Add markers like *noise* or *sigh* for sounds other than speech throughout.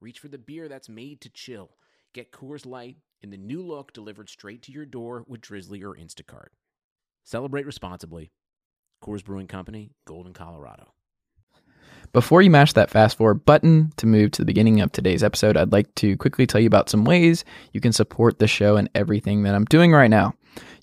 reach for the beer that's made to chill. Get Coors Light in the new look delivered straight to your door with Drizly or Instacart. Celebrate responsibly. Coors Brewing Company, Golden, Colorado. Before you mash that fast forward button to move to the beginning of today's episode, I'd like to quickly tell you about some ways you can support the show and everything that I'm doing right now.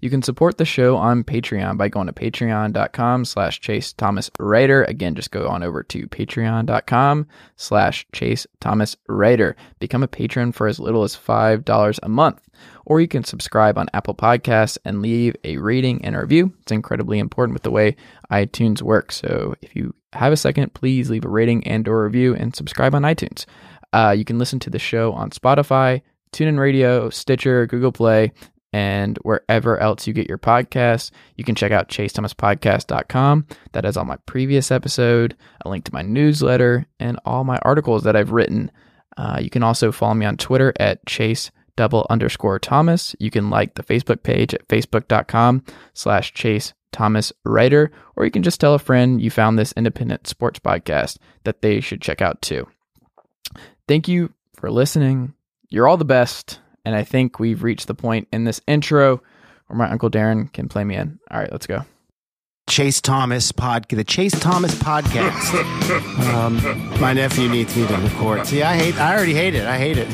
You can support the show on Patreon by going to patreon.com slash Chase Thomas Writer. Again, just go on over to patreon.com slash Chase Thomas Writer. Become a patron for as little as $5 a month. Or you can subscribe on Apple Podcasts and leave a rating and a review. It's incredibly important with the way iTunes works. So if you have a second, please leave a rating and or review and subscribe on iTunes. Uh, you can listen to the show on Spotify, TuneIn Radio, Stitcher, Google Play, and wherever else you get your podcasts. You can check out chasethomaspodcast.com. That has all my previous episode, a link to my newsletter, and all my articles that I've written. Uh, you can also follow me on Twitter at chase double underscore Thomas. You can like the Facebook page at facebook.com slash chase Thomas Writer, or you can just tell a friend you found this independent sports podcast that they should check out too. Thank you for listening. You're all the best. And I think we've reached the point in this intro where my uncle Darren can play me in. All right, let's go. Chase Thomas pod, the Chase Thomas podcast. *laughs* um, my nephew needs me to record. See, I hate. I already hate it. I hate it.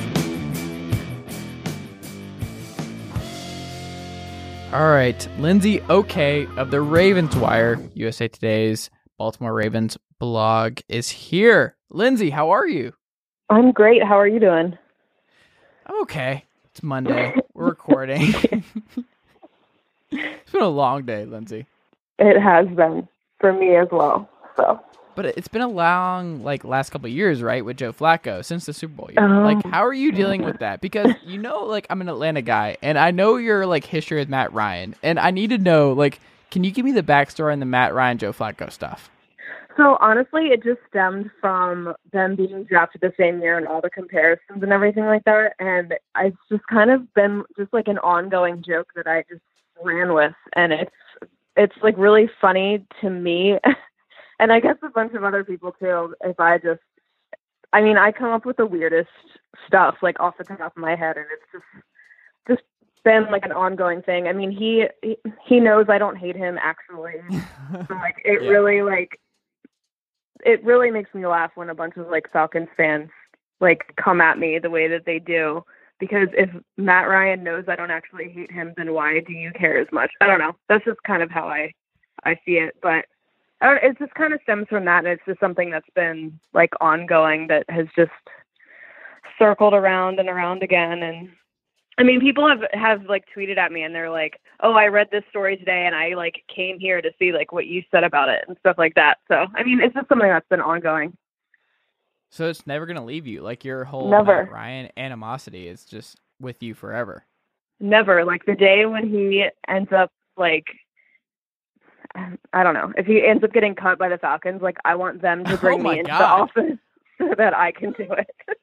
All right, Lindsey OK of the Ravens Wire, USA Today's Baltimore Ravens blog is here. Lindsey, how are you? I'm great. How are you doing? I'm okay. It's Monday. We're recording. *laughs* it's been a long day, Lindsey. It has been for me as well. So, but it's been a long, like last couple years, right, with Joe Flacco since the Super Bowl year. Um, like, how are you dealing with that? Because you know, like I'm an Atlanta guy, and I know your like history with Matt Ryan, and I need to know, like, can you give me the backstory on the Matt Ryan Joe Flacco stuff? So honestly, it just stemmed from them being drafted the same year and all the comparisons and everything like that. And it's just kind of been just like an ongoing joke that I just ran with, and it's it's like really funny to me, *laughs* and I guess a bunch of other people too. If I just, I mean, I come up with the weirdest stuff like off the top of my head, and it's just just been like an ongoing thing. I mean, he he, knows I don't hate him actually. *laughs* so, like it Yeah. really like it really makes me laugh when a bunch of like Falcons fans like come at me the way that they do. Because if Matt Ryan knows I don't actually hate him, then why do you care as much? I don't know. That's just kind of how I I see it. But I don't, it just kind of stems from that. And it's just something that's been like ongoing that has just circled around and around again. And I mean, people have have like tweeted at me and they're like, "Oh, I read this story today and I like came here to see like what you said about it and stuff like that." So, I mean, it's just something that's been ongoing. So it's never gonna leave you. Like your whole Never. Ryan animosity is just with you forever. Never like the day when he ends up like I don't know if he ends up getting cut by the Falcons. Like, I want them to *laughs* Oh bring my me into God. the office *laughs* so that I can do it.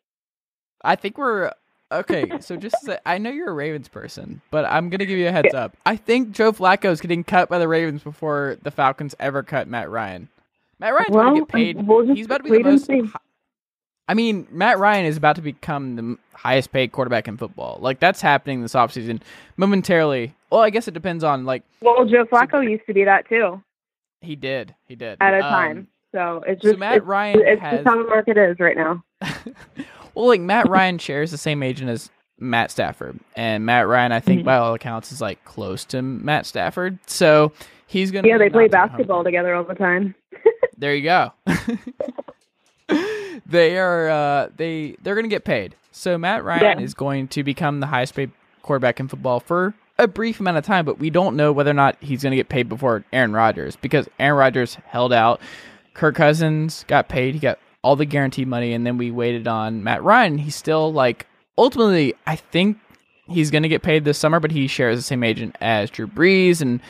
I think we're okay. So just say, I know you're a Ravens person, but I'm gonna give you a heads up. I think Joe Flacco is getting cut by the Ravens before the Falcons ever cut Matt Ryan. Matt Ryan's about to get paid. we'll He's about to be the most. I mean, Matt Ryan is about to become the highest paid quarterback in football. Like that's happening this offseason momentarily. Well, I guess it depends on like Well, Joe Flacco used to be that too he did. He did at a Um, time. So it's so just Matt it's, Ryan it's has- just how the market is right now. *laughs* well, like Matt Ryan shares the same agent as Matt Stafford, and Matt Ryan, I think Mhm. by all accounts, is like close to Matt Stafford. So he's gonna Yeah, they play home- basketball together all the time. *laughs* There you go. *laughs* they are uh, they they're gonna get paid. So Matt Ryan Yeah. is going to become the highest paid quarterback in football for a brief amount of time, but we don't know whether or not he's going to get paid before Aaron Rodgers because Aaron Rodgers held out. Kirk Cousins got paid. He got all the guaranteed money, and then we waited on Matt Ryan. He's still like ultimately, I think he's going to get paid this summer, but he shares the same agent as Drew Brees, and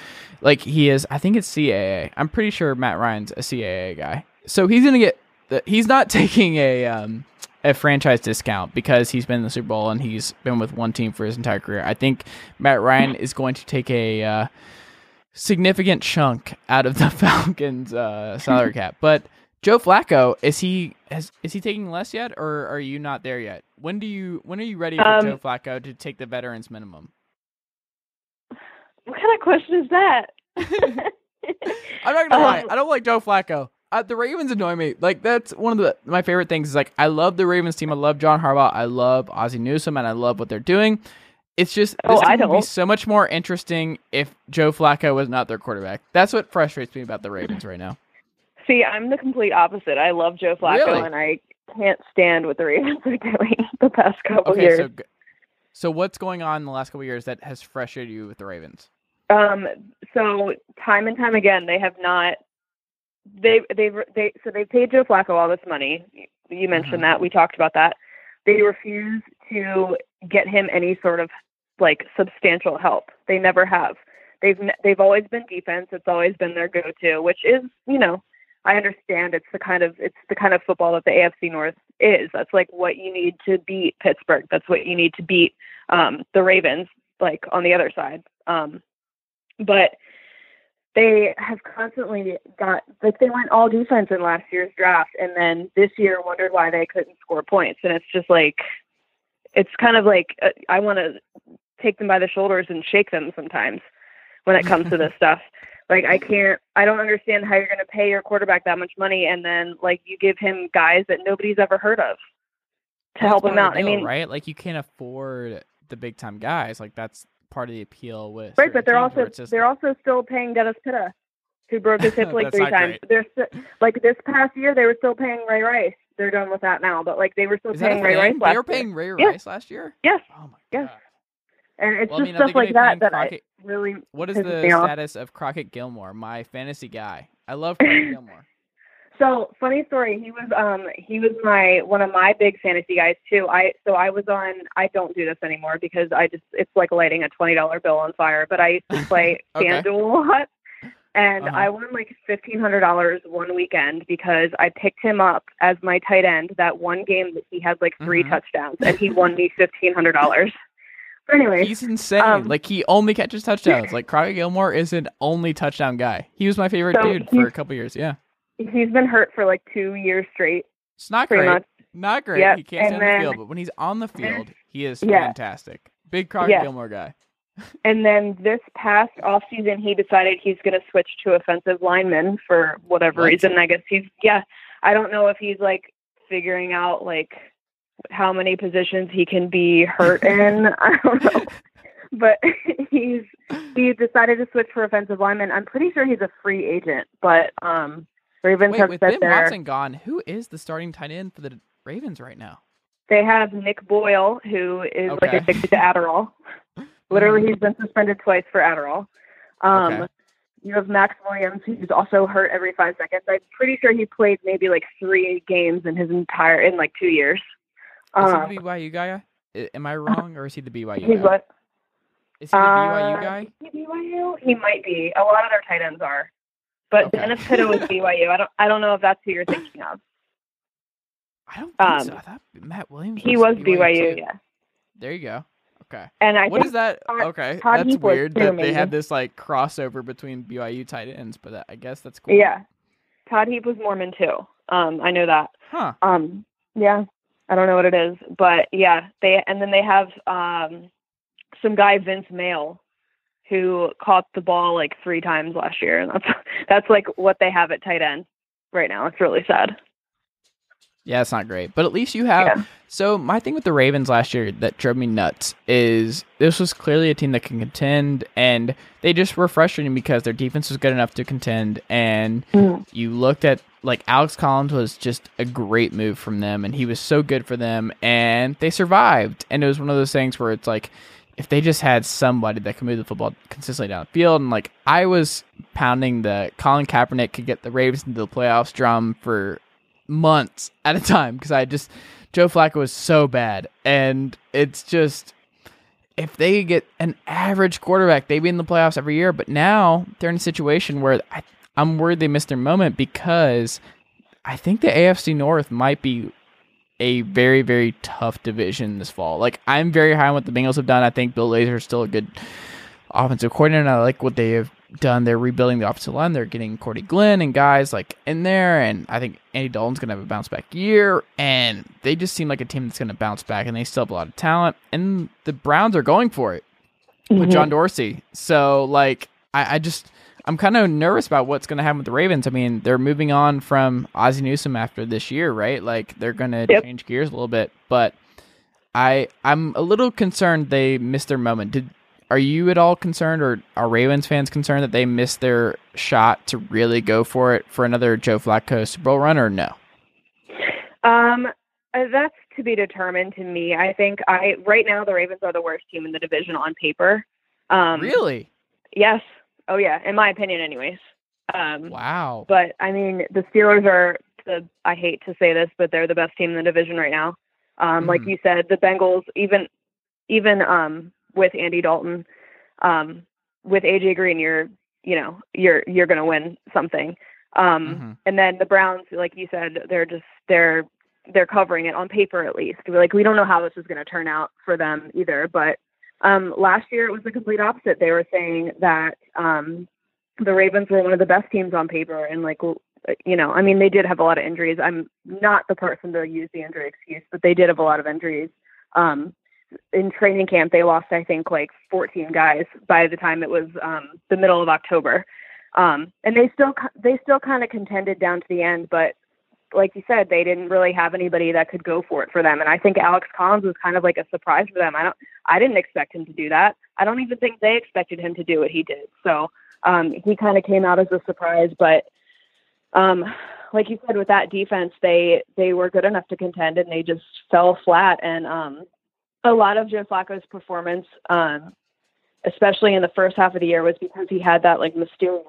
like he is, I think it's CAA. I'm pretty sure Matt Ryan's a CAA guy, so he's going to get. The, he's not *laughs* taking a um, a franchise discount because he's been in the Super Bowl and he's been with one team for his entire career. I think Matt Ryan is going to take a uh, significant chunk out of the *laughs* Falcons' uh, salary *laughs* cap, but. Joe Flacco is he has is he taking less yet, or are you not there yet? When do you when are you ready for Um, Joe Flacco to take the veterans minimum? What kind of question is that? *laughs* I'm not gonna lie, *laughs* Um, I don't like Joe Flacco. Uh, the Ravens annoy me. Like that's one of the my favorite things. Is like I love the Ravens team. I love John Harbaugh. I love Ozzie Newsome, and I love what they're doing. It's just Oh, this I team would be so much more interesting if Joe Flacco was not their quarterback. That's what frustrates me about the Ravens right now. See, I'm the complete opposite. I love Joe Flacco, Really? and I can't stand what the Ravens are *laughs* doing the past couple Okay, years. so so what's going on in the last couple of years that has frustrated you with the Ravens? Um, so time and time again, they have not. They they've they so they paid Joe Flacco all this money. You mentioned Mhm. that we talked about that. They refuse to get him any sort of like substantial help. They never have. They've they've always been defense. It's always been their go-to, which is you know I understand it's the kind of it's the kind of football that the AFC North is. That's like what you need to beat Pittsburgh. That's what you need to beat um, the Ravens. Like on the other side. Um, but they have constantly got like they went all defense in last year's draft and then this year wondered why they couldn't score points and it's just like it's kind of like uh, I want to take them by the shoulders and shake them sometimes when it comes to this *laughs* stuff. Like I can't I don't understand how you're going to pay your quarterback that much money and then like you give him guys that nobody's ever heard of to help him out. the I mean, right? Like you can't afford the big time guys. Like that's part of the appeal with Right, but they're also just- they're also still paying Dennis Pitta, who broke his hip *laughs* like three times. great. They're like this past year they were still paying Ray Rice. They're done with that now, but like they were still Is paying Ray? Rice They were paying Ray. Rice last year. Yes, Oh my Yes. god. and it's Well, I just mean, stuff like that that Crockett- I really What is the me off. status of Crockett Gillmore, my fantasy guy? I love Crockett *laughs* Gillmore. So funny story. He was um he was my one of my big fantasy guys too. I so I was on. I don't do this anymore because I just it's like lighting a twenty dollar bill on fire. But I used to play *laughs* Okay. FanDuel a lot, and Uh-huh. I won like fifteen hundred dollars one weekend because I picked him up as my tight end that one game that he had like 3 Mhm. touchdowns and he won me fifteen hundred dollars. *laughs* But anyway, He's insane. Um, like he only catches touchdowns. *laughs* Like Crockett Gillmore is an only touchdown guy. He was my favorite So dude for a couple years. Yeah. he's been hurt for like two years straight, It's not great. much. Not great. Yep, He can't stay and on the field, but when he's on the *laughs* field, he is Yeah. fantastic. Big Crockett Yeah. Gillmore guy. *laughs* And then this past off season, he decided he's going to switch to offensive lineman for whatever What? reason. I guess he's yeah. I don't know if he's like figuring out like how many positions he can be hurt in. *laughs* I don't know, but *laughs* he's he decided to switch for offensive lineman. I'm pretty sure he's a free agent, but um, Ravens Wait, have with said Ben they're Watson gone, who is the starting tight end for the Ravens right now? they have Nick Boyle, who is like addicted to Adderall. *laughs* Literally, he's been suspended twice for Adderall. Um, Okay. You have Maxx Williams, who's also hurt every five seconds. I'm pretty sure he played maybe like three games in his entire in like two years. Is Um, he the BYU guy? Am I wrong, or is he the BYU he's guy? what? Is he the BYU Uh, guy? he BYU? He might be. A lot of their tight ends are, but Okay. Dennis Pitta was *laughs* BYU. I don't. I don't know if that's who you're thinking of. I don't think so. um, I thought Matt Williams. He was BYU, too. yeah. There you go. Okay. And I what is that? Todd- Okay, Todd that's weird that they had this like crossover between BYU tight ends, but that, I guess that's cool. yeah, Todd Heap was Mormon too. Um, I know that. Huh. Um, yeah, I don't know what it is, but yeah, they and then they have um some guy Vince Mayle who caught the ball like three times last year, and *laughs* that's that's like what they have at tight end right now. It's really sad. Yeah, it's not great, but at least you have. Yeah. So my thing with the Ravens last year that drove me nuts is this was clearly a team that can contend, and they just were frustrating because their defense was good enough to contend, and Mm. you looked at like Alex Collins was just a great move from them, and he was so good for them, and they survived, and it was one of those things where it's like. If they just had somebody that could move the football consistently down the field, and like I was pounding the Colin Kaepernick could get the Ravens into the playoffs drum for months at a time because I just Joe Flacco was so bad, and it's just if they get an average quarterback, they'd be in the playoffs every year. But now they're in a situation where I, I'm worried they missed their moment because I think the AFC North might be a very very tough division this fall. Like I'm very high on what the Bengals have done. I think Bill Lazor is still a good offensive coordinator, and I like what they have done. They're rebuilding the offensive line. They're getting Cordy Glenn and guys like in there, and I think Andy Dalton's gonna have a bounce back year. And they just seem like a team that's gonna bounce back, and they still have a lot of talent. And the Browns are going for it with Mhm. John Dorsey. So like, I, I just. I'm kind of nervous about what's going to happen with the Ravens. I mean, they're moving on from Ozzie Newsome after this year, right? Like they're going to Yep. change gears a little bit, but I I'm a little concerned they missed their moment. Did are you at all concerned, or are Ravens fans concerned that they missed their shot to really go for it for another Joe Flacco Super Bowl run, or no? Um, uh, that's to be determined to me. I think I right now the Ravens are the worst team in the division on paper. Um, really? Yes. Oh yeah, in my opinion, anyways. Um, Wow. but I mean, the Steelers are the. I hate to say this, but they're the best team in the division right now. Um, like Mhm. you said, the Bengals, even even um, with Andy Dalton, um, with AJ Green, you're you know you're you're gonna win something. Um, Mhm. And then the Browns, like you said, they're just they're they're covering it on paper at least. Like we don't know how this is going to turn out for them either. But um, last year it was the complete opposite. They were saying that um, the Ravens were one of the best teams on paper, and like you know, I mean, they did have a lot of injuries. I'm not the person to use the injury excuse, but they did have a lot of injuries. Um, in training camp, they lost, I think, like 14 guys by the time it was um, the middle of October. Um, and they still they still kind of contended down to the end, but like you said, they didn't really have anybody that could go for it for them. And I think Alex Collins was kind of like a surprise for them. I don't I didn't expect him to do that. I don't even think they expected him to do what he did. So um, he kind of came out as a surprise, but um, like you said, with that defense, they they were good enough to contend, and they just fell flat. And um, a lot of Joe Flacco's performance, um, especially in the first half of the year, was because he had that like mysterious.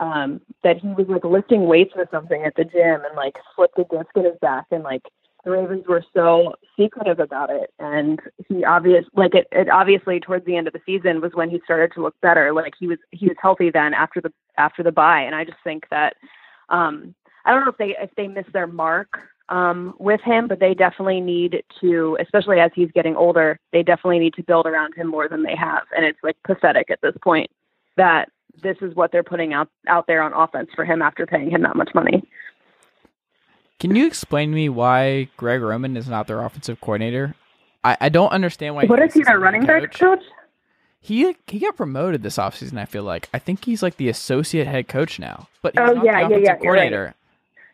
Um, that he was like lifting weights or something at the gym and like slipped a disc in his back, and like the Ravens were so secretive about it. And he obvious like it, it obviously towards the end of the season was when he started to look better. Like he was he was healthy then after the after the bye, and I just think that um, I don't know if they if they missed their mark um, with him, but they definitely need to, especially as he's getting older, they definitely need to build around him more than they have, and it's like pathetic at this point that this is what they're putting out out there on offense for him after paying him that much money. Can you explain to me why Greg Roman is not their offensive coordinator? I, I don't understand why. What is he, their running back coach? He he got promoted this offseason, I feel like. I think he's like the associate head coach now. But he's Oh, not yeah, the yeah, offensive yeah, you're right.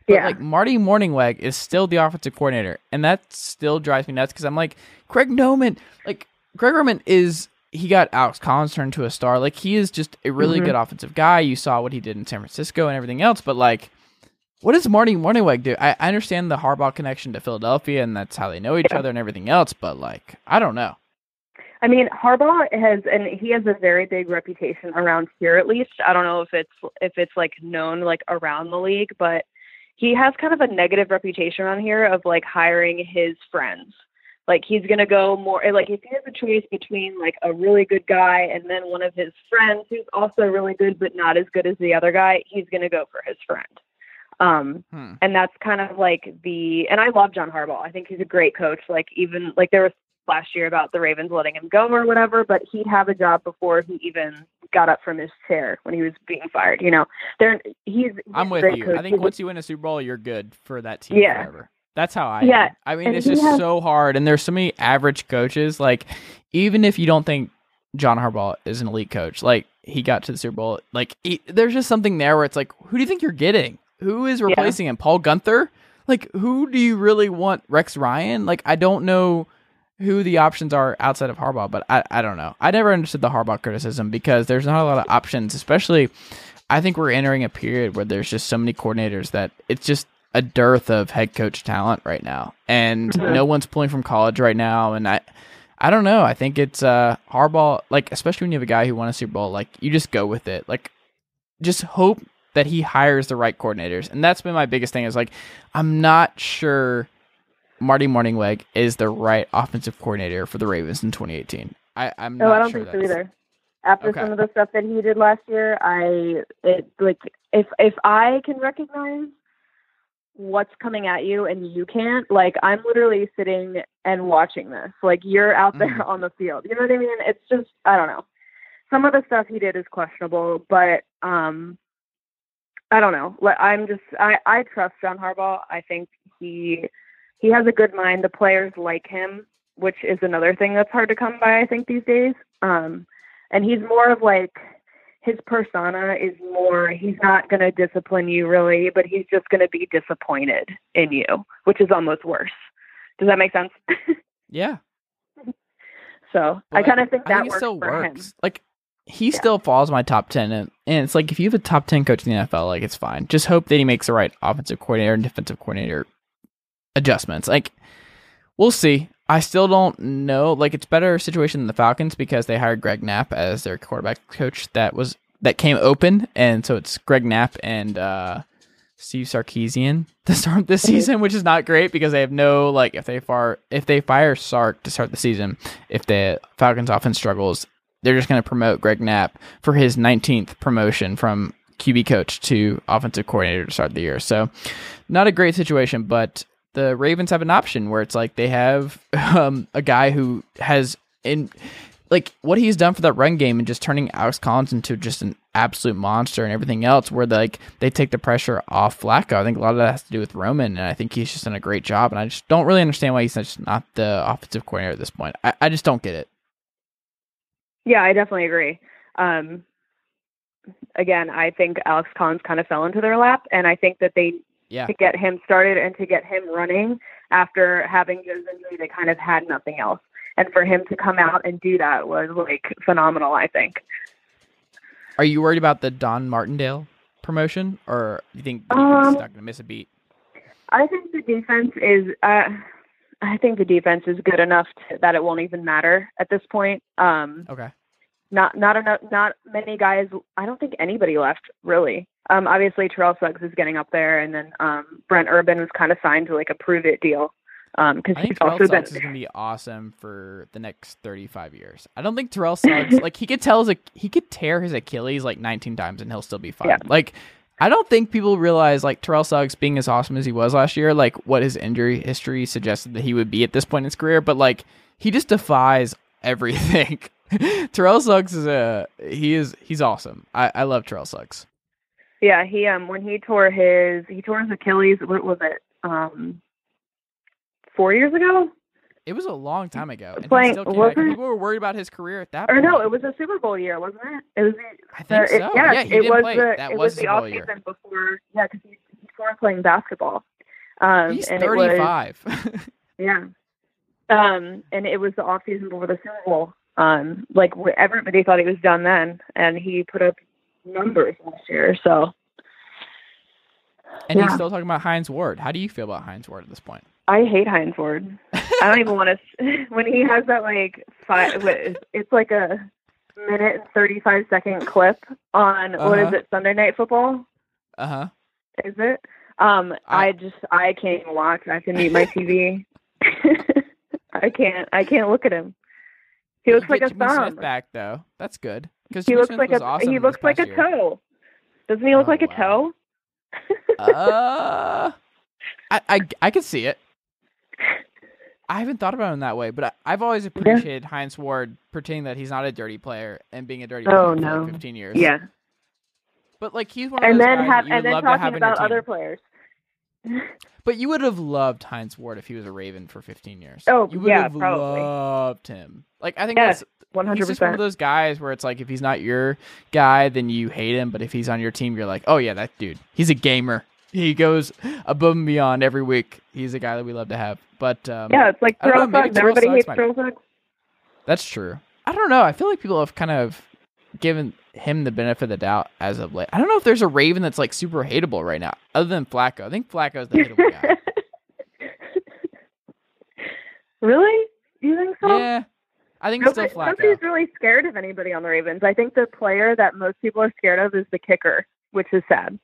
But Yeah. like Marty Mornhinweg is still the offensive coordinator, and that still drives me nuts because I'm like, Greg Noman, like Greg Roman is he got Alex Collins turned to a star. Like he is just a really Mhm. good offensive guy. You saw what he did in San Francisco and everything else, but like what does Marty Mornhinweg do? I, I understand the Harbaugh connection to Philadelphia and that's how they know each Yeah. other and everything else, but like I don't know. I mean, Harbaugh has, and he has a very big reputation around here. At least, I don't know if it's if it's like known like around the league, but he has kind of a negative reputation around here of like hiring his friends. Like he's gonna go more like if he has a choice between like a really good guy and then one of his friends who's also really good but not as good as the other guy, he's gonna go for his friend. Um, Hmm. and that's kind of like the and I love John Harbaugh. I think he's a great coach. Like even like there was last year about the Ravens letting him go or whatever, but he'd have a job before he even got up from his chair when he was being fired. You know, there he's, he's I'm with you. coach. I think once you win a Super Bowl, you're good for that team Yeah. forever. That's how I. Yeah, am. I mean, and it's just has- so hard, and there's so many average coaches. Like, even if you don't think John Harbaugh is an elite coach, like he got to the Super Bowl, like he, there's just something there where it's like, who do you think you're getting? Who is replacing him? Paul Guenther? Like, who do you really want? Rex Ryan? Like, I don't know who the options are outside of Harbaugh, but I, I don't know. I never understood the Harbaugh criticism because there's not a lot of options, especially I think we're entering a period where there's just so many coordinators that it's just a dearth of head coach talent right now. And Mhm. *laughs* no one's pulling from college right now. And I I don't know. I think it's uh Harbaugh like especially when you have a guy who won a Super Bowl, like you just go with it. Like just hope that he hires the right coordinators, and that's been my biggest thing. Is like I'm not sure Marty Mornhinweg is the right offensive coordinator for the Ravens in 2018. I, I'm No, not I don't sure think so either. After Okay. some of the stuff that he did last year, I it like if if I can recognize what's coming at you and you can't, like I'm literally sitting and watching this. Like you're out there Mhm. *laughs* on the field. You know what I mean? It's just I don't know. Some of the stuff he did is questionable, but um I don't know. Like, I'm just I I trust John Harbaugh. I think he he has a good mind. The players like him, which is another thing that's hard to come by. I think these days. Um, and he's more of like his persona is more. He's not going to discipline you really, but he's just going to be disappointed in you, which is almost worse. Does that make sense? *laughs* Yeah, so I kind of think that think works still works. him. Like he Yeah. still falls my top ten, and, and it's like if you have a top ten coach in the NFL, like it's fine. Just hope that he makes the right offensive coordinator and defensive coordinator adjustments. Like we'll see. I still don't know. Like it's better situation than the Falcons because they hired Greg Knapp as their quarterback coach. That was that came open, and so it's Greg Knapp and uh, Steve Sarkisian to start this season, which is not great because they have no like if they far if they fire Sark to start the season, if the Falcons offense struggles, they're just going to promote Greg Knapp for his 19th promotion from QB coach to offensive coordinator to start the year. So, not a great situation, but the Ravens have an option where it's like they have um, a guy who has in like what he's done for that run game and just turning Alex Collins into just an absolute monster and everything else where like they take the pressure off Flacco. I think a lot of that has to do with Roman and I think he's just done a great job and I just don't really understand why he's just not the offensive coordinator at this point. I, I just don't get it. Yeah, I definitely agree. Um, again, I think Alex Collins kind of fell into their lap, and I think that they Yeah. to get him started and to get him running after having Joe's injury, they kind of had nothing else. And for him to come out and do that was like phenomenal. I think. Are you worried about the Don Martindale promotion or you think the defense is Um, not going to miss a beat? I think the defense is. Uh, I think the defense is good enough to, that it won't even matter at this point. Um, Okay. Not not enough not many guys i don't think anybody left really um obviously terrell suggs is getting up there and then um brent urban was kind of signed to like a prove it deal um because he's Terrell also been Suggs is going to be awesome for the next 35 years. I don't think Terrell Suggs, *laughs* like, he could tell his, he could tear his Achilles like 19 times and he'll still be fine. Yeah. Like, I don't think people realize, like, Terrell Suggs being as awesome as he was last year, like, what his injury history suggested that he would be at this point in his career. But, like, he just defies everything. *laughs* Terrell Suggs is a, he is, he's awesome. I, I love Terrell Suggs. yeah he um when he tore his he tore his achilles what was it um four years ago It was a long time ago. Playing- still came was back. People were worried about his career at that or point. no it was a super bowl year wasn't it it was the, I think the- so. it, yeah, yeah, it was play. the that it was was the off season before yeah because he, he playing basketball um He's and it was 35. *laughs* Yeah. Um, and it was the off season before the Super Bowl. Um, like everybody thought he was done then, and he put up numbers last year. So and he's still talking about Hines Ward. How do you feel about Hines Ward at this point? I hate Hines Ward. I don't even want to. *laughs* When he has that like five, it's like a minute and thirty five second clip on what is Uh-huh. it Sunday Night Football? Uh huh. Is it? Um, I- I, just I can't even watch. I have to mute my TV. *laughs* I can't. I can't look at him. He looks like a Jimmy thumb. Smith back though. That's good because he looks like a he looks like a toe. Doesn't he look Oh, like a wow. toe? uh, I I I can see it. *laughs* I haven't thought about him that way, but I, I've always appreciated Hines Ward pretending that he's not a dirty player and being a dirty player Oh, for no. like 15 years. yeah, but like he's one of and those then guys have that you would and then love to have talking about other players. But you would have loved Hines Ward if he was a Raven for 15 years. Oh, you would yeah, have probably. loved him. Like I think that's One hundred he's just one of those guys where it's like if he's not your guy, then you hate him. But if he's on your team, you're like, oh yeah, that dude. He's a gamer. He goes above and beyond every week. He's a guy that we love to have. But um, Yeah, it's like Terrell know, maybe Suggs. Everybody hates Terrell Suggs. that's true. I don't know. I feel like people have kind of given him the benefit of the doubt as of late. I don't know if there's a Raven that's like super hateable right now, other than Flacco. I think Flacco's the hateable guy. *laughs* really? You think so? yeah, I think it's still Flacco. nobody's really scared of anybody on the Ravens. I think the player that most people are scared of is the kicker, which is sad.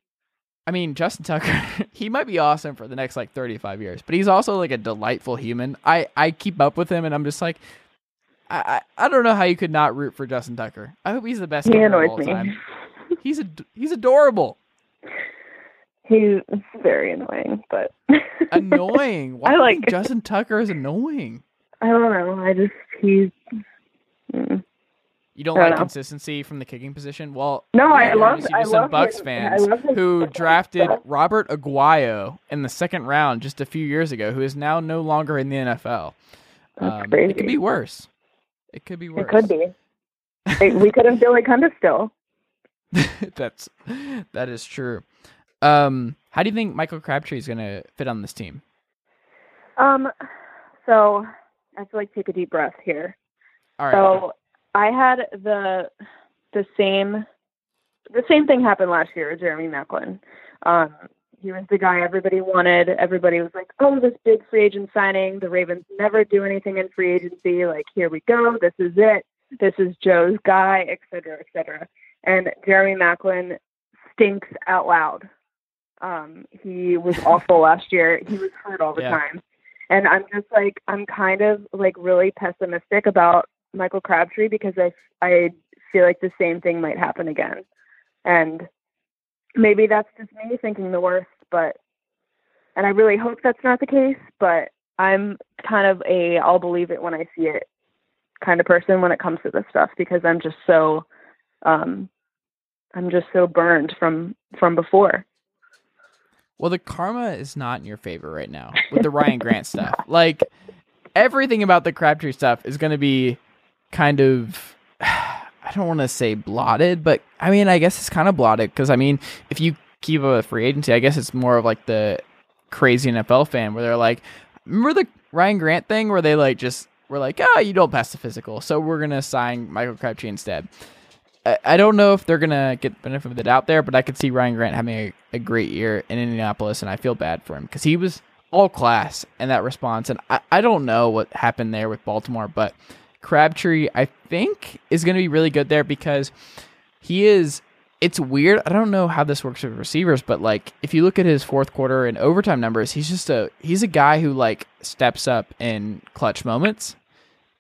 I mean, Justin Tucker, *laughs* he might be awesome for the next like 35 years, but he's also like a delightful human. I, I keep up with him and I'm just like, I, I, I don't know how you could not root for Justin Tucker. I hope he's the best He annoys me. time. *laughs* He's a, he's adorable. He's very annoying, but *laughs* Annoying. Why I do you like- Justin Tucker is annoying? I don't know. I just he's. Mm. You don't don't like know. consistency from the kicking position? Well, No, I love- I some love Bucks fans who drafted stuff. Roberto Aguayo in the second round just a few years ago, who is now no longer in the NFL. Um, It could be worse. It could be worse. It could be. It- we could have Billy Cundiff still. *laughs* That's that is true. Um, how do you think Michael Crabtree is going to fit on this team? Um, so I feel like take a deep breath here. All right. So I had the the same the same thing happened last year with Jeremy Maclin. Um, he was the guy everybody wanted. Everybody was like, "Oh, this big free agent signing. The Ravens never do anything in free agency. Like, here we go. This is it. This is Joe's guy, et cetera, et cetera." And Jeremy Maclin stinks out loud. Um, he was *laughs* awful last year. He was hurt all the Yeah. time. And I'm just like, I'm kind of like really pessimistic about Michael Crabtree because I, I feel like the same thing might happen again. And maybe that's just me thinking the worst, but, and I really hope that's not the case, but I'm kind of a I'll believe it when I see it kind of person when it comes to this stuff because I'm just so, um, I'm just so burned from from before. Well, the karma is not in your favor right now with the Ryan Grant stuff. Like everything about the Crabtree stuff is going to be kind of *sighs* I don't want to say blotted, but I mean, I guess it's kind of blotted because I mean, if you keep a free agency, I guess it's more of like the crazy NFL fan where they're like, remember the Ryan Grant thing where they like just were like, ah, you don't pass the physical, so we're gonna sign Michael Crabtree instead. I, don't know if they're gonna get benefit of the doubt there, but I could see Ryan Grant having a, a great year in Indianapolis, and I feel bad for him because he was all class in that response. And I, I don't know what happened there with Baltimore, but Crabtree, I think, is going to be really good there because he is. It's weird. I don't know how this works with receivers, but like if you look at his fourth quarter and overtime numbers, he's just a he's a guy who like steps up in clutch moments.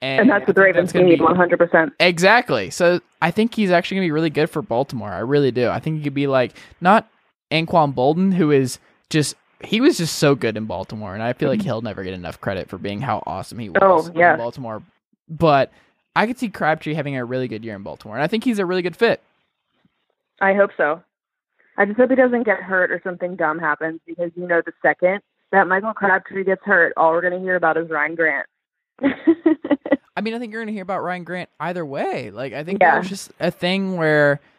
And that's what the Ravens need 100%. Exactly. So I think he's actually going to be really good for Baltimore. I really do. I think he could be like not Anquan Boldin, who is just he was just so good in Baltimore, and I feel like mm-hmm. he'll never get enough credit for being how awesome he was Oh, yeah. in Baltimore. But I could see Crabtree having a really good year in Baltimore, and I think he's a really good fit. I hope so. I just hope he doesn't get hurt or something dumb happens because you know the second that Michael Crabtree gets hurt, all we're going to hear about is Ryan Grant. *laughs* I mean, I think you're going to hear about Ryan Grant either way. Like, I think Yeah. there's just a thing where. *sighs*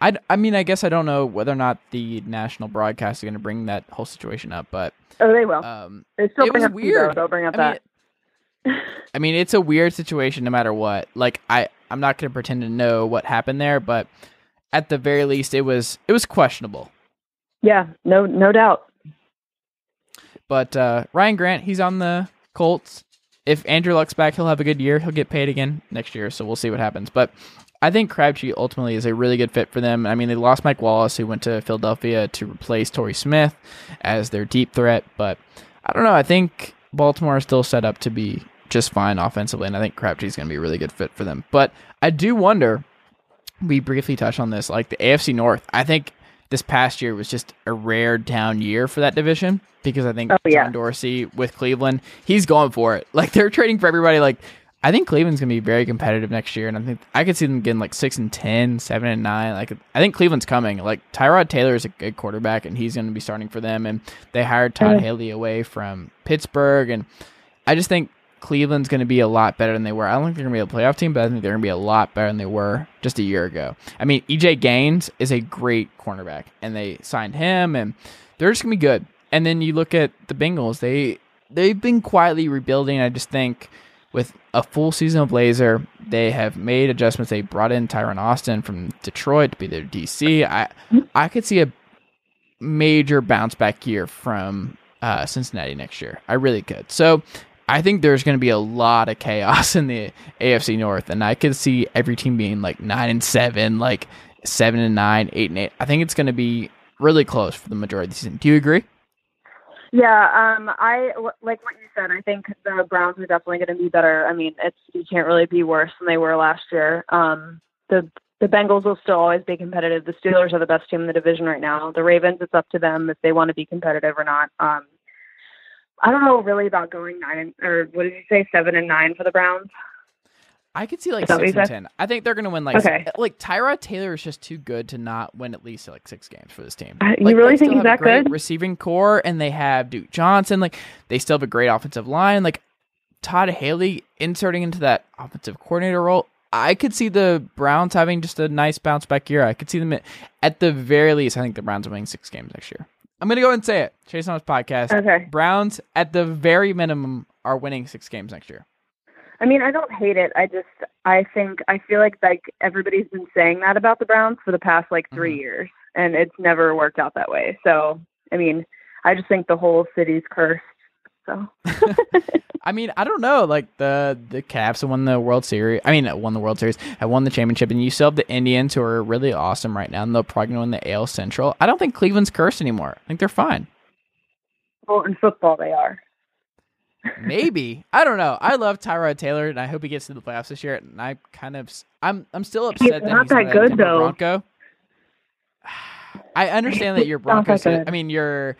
I, I mean, I guess I don't know whether or not the national broadcast is going to bring that whole situation up, but oh, they will. um, they still it bring was up weird. They'll bring up I mean, that. *laughs* I mean, it's a weird situation no matter what. Like, I, I'm not going to pretend to know what happened there, but at the very least, it was it was questionable. yeah, no, no doubt. But uh, Ryan Grant, he's on the Colts. If Andrew Luck's back, he'll have a good year. He'll get paid again next year, so we'll see what happens. But I think Crabtree ultimately is a really good fit for them. I mean, they lost Mike Wallace, who went to Philadelphia to replace Torrey Smith as their deep threat. But I don't know. I think Baltimore is still set up to be just fine offensively, and I think Crabtree's going to be a really good fit for them. But I do wonder. We briefly touched on this, like the AFC North. I think this past year was just a rare down year for that division because I think Oh, yeah. John Dorsey with Cleveland, he's going for it. Like they're trading for everybody. Like I think Cleveland's gonna be very competitive next year, and I think I could see them getting like six and 10, 7 and nine. Like I think Cleveland's coming. Like Tyrod Taylor is a good quarterback, and he's gonna be starting for them. And they hired Todd Yeah. Haley away from Pittsburgh, and I just think Cleveland's going to be a lot better than they were. I don't think they're going to be a playoff team, but I think they're going to be a lot better than they were just a year ago. I mean, EJ Gaines is a great cornerback, and they signed him, and they're just going to be good. And then you look at the Bengals; they they've been quietly rebuilding. I just think with a full season of Lazor, they have made adjustments. They brought in Teryl Austin from Detroit to be their DC. I I could see a major bounce back year from uh, Cincinnati next year. I really could. So I think there's going to be a lot of chaos *laughs* in the AFC North, and I could see every team being like nine and seven, like seven and nine, eight and eight. I think it's going to be really close for the majority of the season. Do you agree? Yeah, um, I like what you said. I think the Browns are definitely going to be better. I mean, it's you can't really be worse than they were last year. Um, the the Bengals will still always be competitive. The Steelers are the best team in the division right now. The Ravens, it's up to them if they want to be competitive or not. Um, I don't know really about going nine or what did you say, seven and nine for the Browns? I could see like Is that what six you and said? ten. I think they're gonna win like Okay. like Tyrod Taylor is just too good to not win at least like six games for this team. Uh, you Like, really they think still he's have a that great good? Receiving corps, and they have Duke Johnson. Like they still have a great offensive line. Like Todd Haley inserting into that offensive coordinator role. I could see the Browns having just a nice bounce back year. I could see them at, at the very least. I think the Browns are winning six games next year. I'm gonna go and say it. Chase Thomas podcast. Okay. Browns at the very minimum are winning six games next year. I mean, I don't hate it. I just I think I feel like like everybody's been saying that about the Browns for the past like 3 Mhm. years, and it's never worked out that way. So I mean, I just think the whole city's cursed. So *laughs* *laughs* I mean, I don't know. Like the the Cavs have won the World Series. I mean, won the World Series. Have won the championship, and you still have the Indians who are really awesome right now, and they're probably going to win the AL Central. I don't think Cleveland's cursed anymore. I think they're fine. well, in football they are. Maybe I don't know. I love Tyrod Taylor, and I hope he gets to the playoffs this year. And I kind of, I'm I'm still He's upset that not he's that good, though. Bronco. I understand that your He's Broncos. Uh, I mean your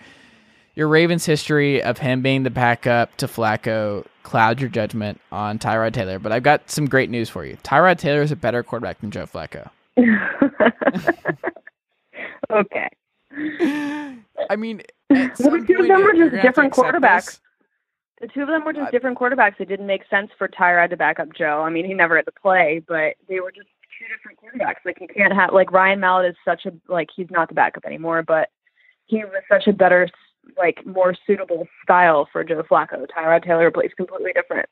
your Ravens history of him being the backup to Flacco clouds your judgment on Tyrod Taylor. But I've got some great news for you. Tyrod Taylor is a better quarterback than Joe Flacco. *laughs* okay. *laughs* I mean, at some Well, two of point, them were you're just gonna have to different quarterbacks. this. The two of them were just I- different quarterbacks. It didn't make sense for Tyrod to back up Joe. I mean, he never had to play, but they were just two different quarterbacks. Like you can't have like Ryan Mallett is such a like he's not the backup anymore, but he was such a better like more suitable style for Joe Flacco. Tyrod Taylor plays completely different.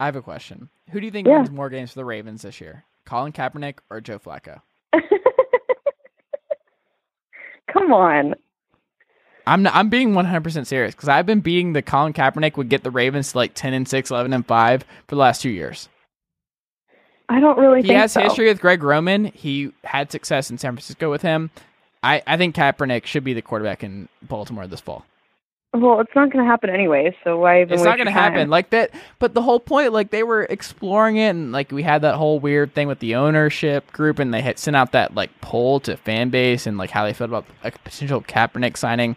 I have a question. Who do you think Yeah. wins more games for the Ravens this year? Colin Kaepernick or Joe Flacco? *laughs* Come on. I'm not, I'm being 100% serious because I've been beating the Colin Kaepernick would get the Ravens to like 10 and 6, 11 and 5 for the last two years. I don't really He think has so. history with Greg Roman. He had success in San Francisco with him. I, I think Kaepernick should be the quarterback in Baltimore this fall. Well, it's not going to happen anyway, so why even It's not going to happen like that. But the whole point, like they were exploring it, and like we had that whole weird thing with the ownership group, and they had sent out that like poll to fan base and like how they felt about a potential Kaepernick signing.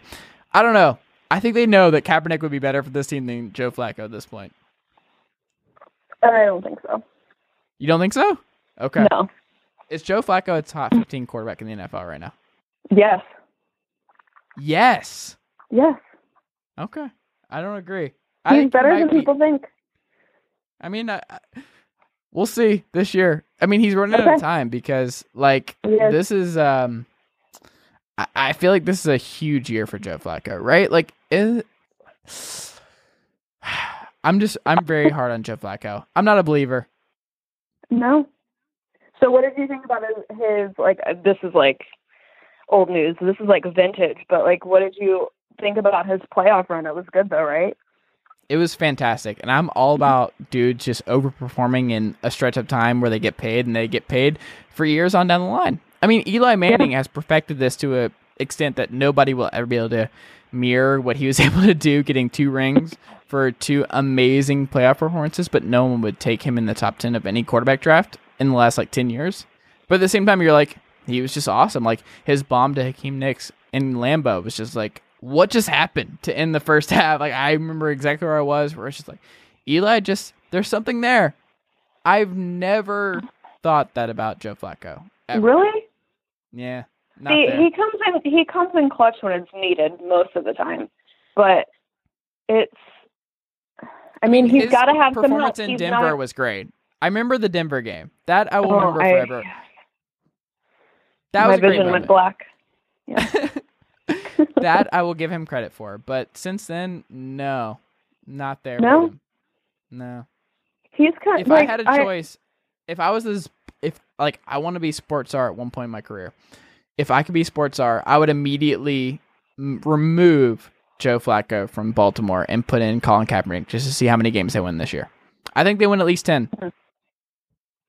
I don't know. I think they know that Kaepernick would be better for this team than Joe Flacco at this point. I don't think so. You don't think so? Okay. No. Is Joe Flacco a top 15 quarterback in the NFL right now? Yes. Yes. Yes. Okay. I don't agree. I He's think better than be- people think. I mean, I, I- we'll see this year. I mean, he's running out of time because, like, this is. um I, I feel like this is a huge year for Joe Flacco, right? Like, is, *sighs* I'm just, I'm very hard on Joe Flacco. I'm not a believer. No. So what did you think about his, his like uh, this is like old news. This is like vintage, but like what did you think about his playoff run? It was good though, right? It was fantastic, and I'm all mm-hmm. about dudes just overperforming in a stretch of time where they get paid and they get paid for years on down the line. I mean, Eli Manning has perfected this to a extent that nobody will ever be able to mirror what he was *laughs* able to do, getting two rings for two amazing playoff performances. But no one would take him in the top ten of any quarterback draft in the last like ten years. But at the same time, you're like, he was just awesome. Like his bomb to Hakeem Nicks in Lambeau was just like, what just happened to end the first *laughs* half? Like I remember exactly where I was, where it's just like, Eli, just there's something there. I've never thought that about Joe Flacco. ever. Really? Yeah. Not See, there. he comes in he comes in clutch when it's needed most of the time. But it's I mean, he's got to have performance in He's Denver not- was great. I remember the Denver game. That I will Oh, remember I- forever. That my was vision went black. *laughs* that I will give him credit for. But since then, no, not there. No? no. He's kind If like I had a choice, if I was this, if like I want to be sports star at one point in my career, if I could be sports star, I would immediately m- remove Joe Flacco from Baltimore and put in Colin Kaepernick just to see how many games they win this year. I think they win at least ten. Hmm.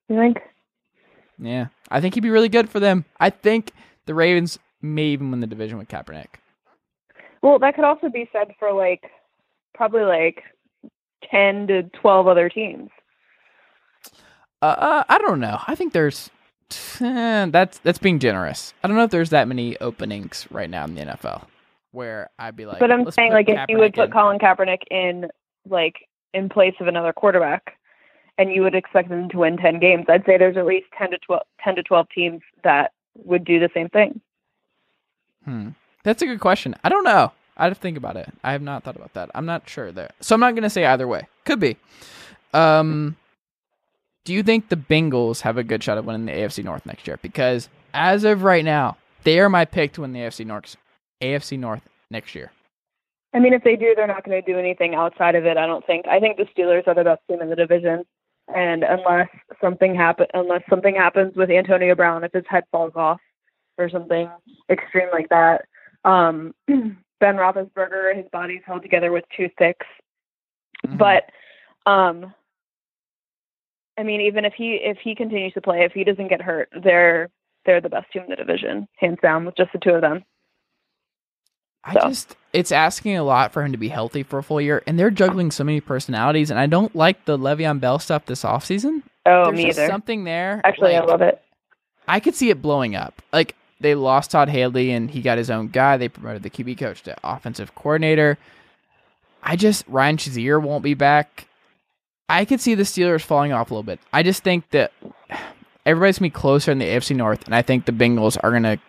You think? Yeah, I think he'd be really good for them. I think the Ravens may even win the division with Kaepernick. Well, that could also be said for like probably like ten to twelve other teams. Uh, uh, I don't know. I think there's eh, that's that's being generous. I don't know if there's that many openings right now in the NFL where I'd be like. but I'm let's saying like if you would put in. Colin Kaepernick in like in place of another quarterback and you would expect them to win 10 games, I'd say there's at least 10 to 12 10 to 12 teams that would do the same thing. Hmm. That's a good question. I don't know. I have to think about it. I have not thought about that. I'm not sure there. So I'm not going to say either way. Could be. Um, do you think the Bengals have a good shot at winning the AFC North next year? Because as of right now, they are my pick to win the AFC North. AFC North next year. I mean, if they do, they're not going to do anything outside of it. I don't think. I think the Steelers are the best team in the division, and unless something happen, unless something happens with Antonio Brown, if his head falls off or something extreme like that, um, *clears throat* Ben Roethlisberger, his body's held together with toothpicks. Mhm. But, um, I mean, even if he if he continues to play, if he doesn't get hurt, they're they're the best team in the division, hands down, with just the two of them. I So. just it's asking a lot for him to be healthy for a full year, and they're juggling so many personalities, and I don't like the Le'Veon Bell stuff this offseason. Oh, There's me either. something there. Actually, like, I love it. I could see it blowing up. Like they lost Todd Haley and he got his own guy. They promoted the QB coach to offensive coordinator. I just Ryan Shazier won't be back. I could see the Steelers falling off a little bit. I just think that everybody's gonna be closer in the AFC North, and I think the Bengals are gonna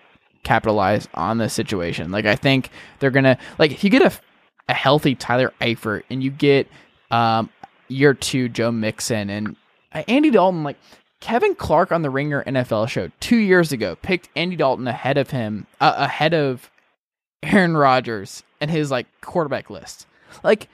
capitalize on the situation. Like I think they're gonna like if you get a a healthy Tyler Eifert and you get um year two Joe Mixon and uh, Andy Dalton, like Kevin Clark on the Ringer NFL show two years ago picked Andy Dalton ahead of him, uh, ahead of Aaron Rodgers and his like quarterback list. Like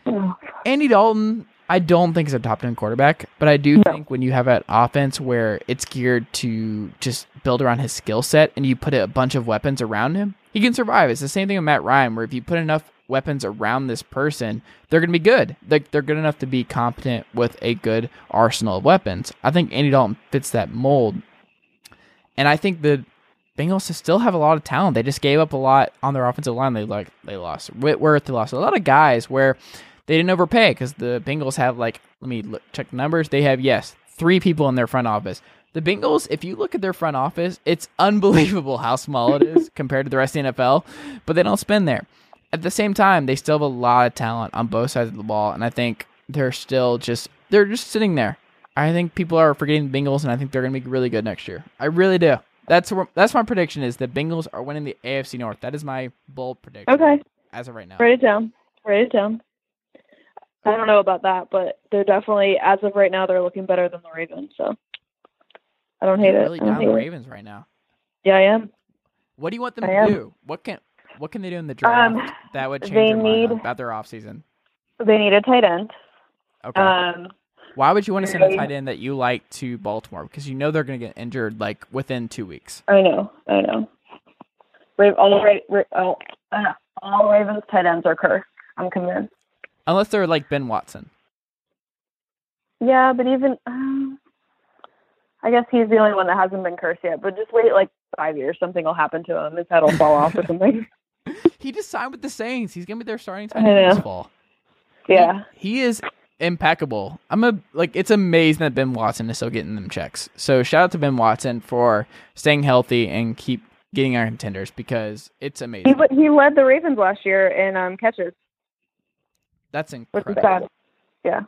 Andy Dalton, I don't think is a top ten quarterback, but I do No. think when you have an offense where it's geared to just build around his skill set and you put a bunch of weapons around him, he can survive. It's the same thing with Matt Ryan, where if you put enough weapons around this person, they're going to be good. They're, they're good enough to be competent with a good arsenal of weapons. I think Andy Dalton fits that mold. And I think the Bengals still have a lot of talent. They just gave up a lot on their offensive line. They like they lost Whitworth, they lost a lot of guys where they didn't overpay because the Bengals have like let me look, check the numbers. They have yes three people in their front office. The Bengals, if you look at their front office, it's *laughs* unbelievable how small it is compared to the rest of the NFL. But they don't spend there. At the same time, they still have a lot of talent on both sides of the ball, and I think they're still just they're just sitting there. I think people are forgetting the Bengals, and I think they're going to be really good next year. I really do. That's where, that's my prediction is the Bengals are winning the AFC North. That is my bold prediction. Okay, As of right now. write it down. Write it down. I don't know about that, but they're definitely, as of right now, they're looking better than the Ravens. So I don't hate You're it. really down the it. Ravens right now. Yeah, I am. What do you want them I to am. do? What can what can they do in the draft Um, that would change they need- about their offseason? They need a tight end. Okay. Um, Why would you want to send a tight end that you like to Baltimore? Because you know they're going to get injured like within two weeks. I know, I know. All, Ra- Ra- oh, uh, all Ravens tight ends are cursed. I'm convinced. Unless they're like Ben Watson. Yeah, but even um, I guess he's the only one that hasn't been cursed yet. But just wait like five years, something will happen to him. His head will fall off or something. *laughs* He just signed with the Saints. He's going to be their starting tight end this fall. Yeah, He is impeccable. I'm a like it's amazing that Ben Watson is still getting them checks. So shout out to Ben Watson for staying healthy and keep getting our contenders because it's amazing. le- he led the Ravens last year in um catches, That's incredible. Yeah,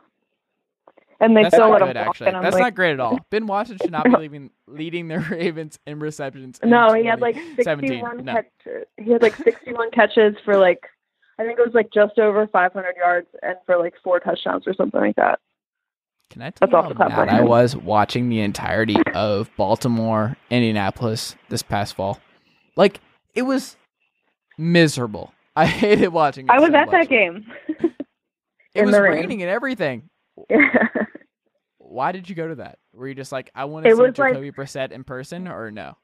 and they That's still let good, walk. actually. And I'm That's like, not great at all. Ben Watson should not be *laughs* leaving, leading the *laughs* Ravens in receptions. in No, he had like 2017. 61 No. catches. He had like 61 catches for like, I think it was like just over 500 yards and for like four touchdowns or something like that. Can I tell That's you how the top of mad I was watching the entirety of Baltimore, Indianapolis this past fall? Like, it was miserable. *laughs* I hated watching it I was so at that game. It in was rain. raining and everything. Why did you go to that? Were you just like, I want to see was like- Jacoby Brissett in person, or no?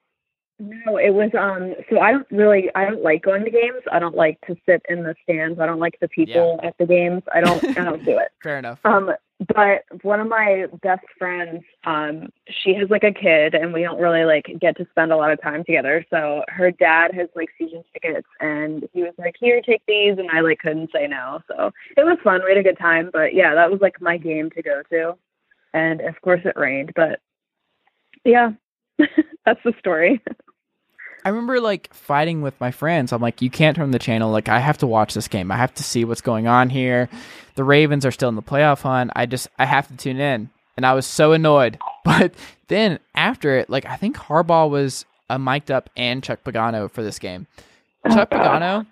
no, it was um. So I don't really, I don't like going to games. I don't like to sit in the stands. I don't like the people at the games. I don't, I don't do it. *laughs* Fair enough. Um, but one of my best friends, um, she has like a kid, and we don't really like get to spend a lot of time together. So her dad has like season tickets, and he was like, "Here, take these," and I like couldn't say no. So it was fun. We had a good time. But yeah, that was like my game to go to, and of course it rained. But yeah, *laughs* that's the story. I remember like fighting with my friends. I'm like, you can't turn the channel. Like, I have to watch this game. I have to see what's going on here. The Ravens are still in the playoff hunt. I just, I have to tune in. And I was so annoyed. *laughs* But then after it, like, I think Harbaugh was uh, mic'd up and Chuck Pagano for this game. Chuck *laughs* Pagano,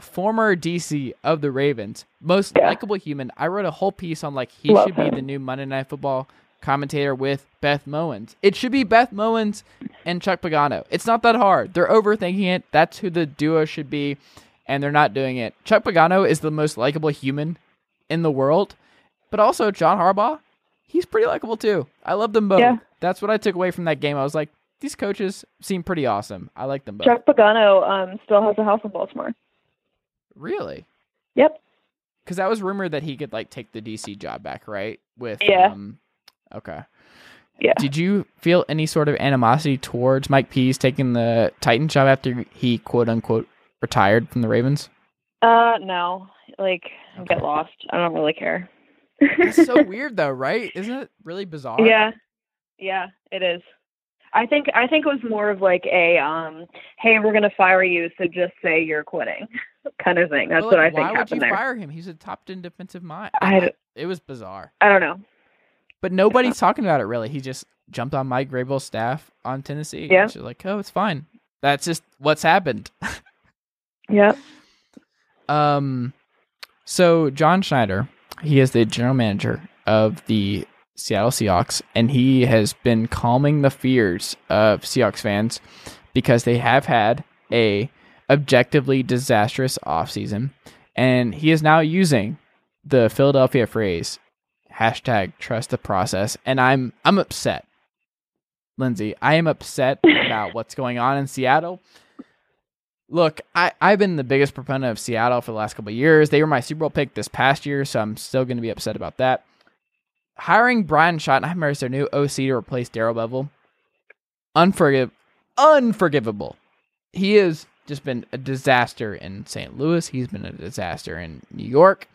former DC of the Ravens, most Yeah. likable human. I wrote a whole piece on like he Love should be the new Monday Night Football commentator with Beth Mowins. It should be Beth Mowins and Chuck Pagano. It's not that hard. They're overthinking it. That's who the duo should be, and they're not doing it. Chuck Pagano is the most likable human in the world, but also John Harbaugh. He's pretty likable too. I love them both. Yeah. That's what I took away from that game. I was like, these coaches seem pretty awesome. I like them both. Chuck Pagano um, still has a house in Baltimore. Really? Yep. Because that was rumored that he could like take the DC job back, right? With Yeah. Um, okay. Yeah. Did you feel any sort of animosity towards Mike Pees taking the Titan job after he quote unquote retired from the Ravens? Uh, no, like Okay. get lost. I don't really care. It's so *laughs* weird though, right? Isn't it really bizarre? Yeah, yeah, it is. I think I think it was more of like a um, hey, we're gonna fire you, so just say you're quitting, kind of thing. That's But, what I like, think why would happened you there. fire him? He's a top ten defensive mind. I, It was bizarre, I don't know. but nobody's talking about it really. He just jumped on Mike Vrabel's staff on Tennessee. Yeah. She's like, oh, it's fine. That's just what's happened. *laughs* Yeah, Um, so John Schneider, he is the general manager of the Seattle Seahawks, and he has been calming the fears of Seahawks fans because they have had a objectively disastrous offseason, and he is now using the Philadelphia phrase hashtag trust the process, and I'm I'm upset. Lindsey, I am upset *laughs* about what's going on in Seattle. Look, I, I've been the biggest proponent of Seattle for the last couple of years. They were my Super Bowl pick this past year, so I'm still going to be upset about that. Hiring Brian Schottenheimer as their new OC to replace Darrell Bevell, unforgiv- unforgivable. He has just been a disaster in St. Louis. He's been a disaster in New York.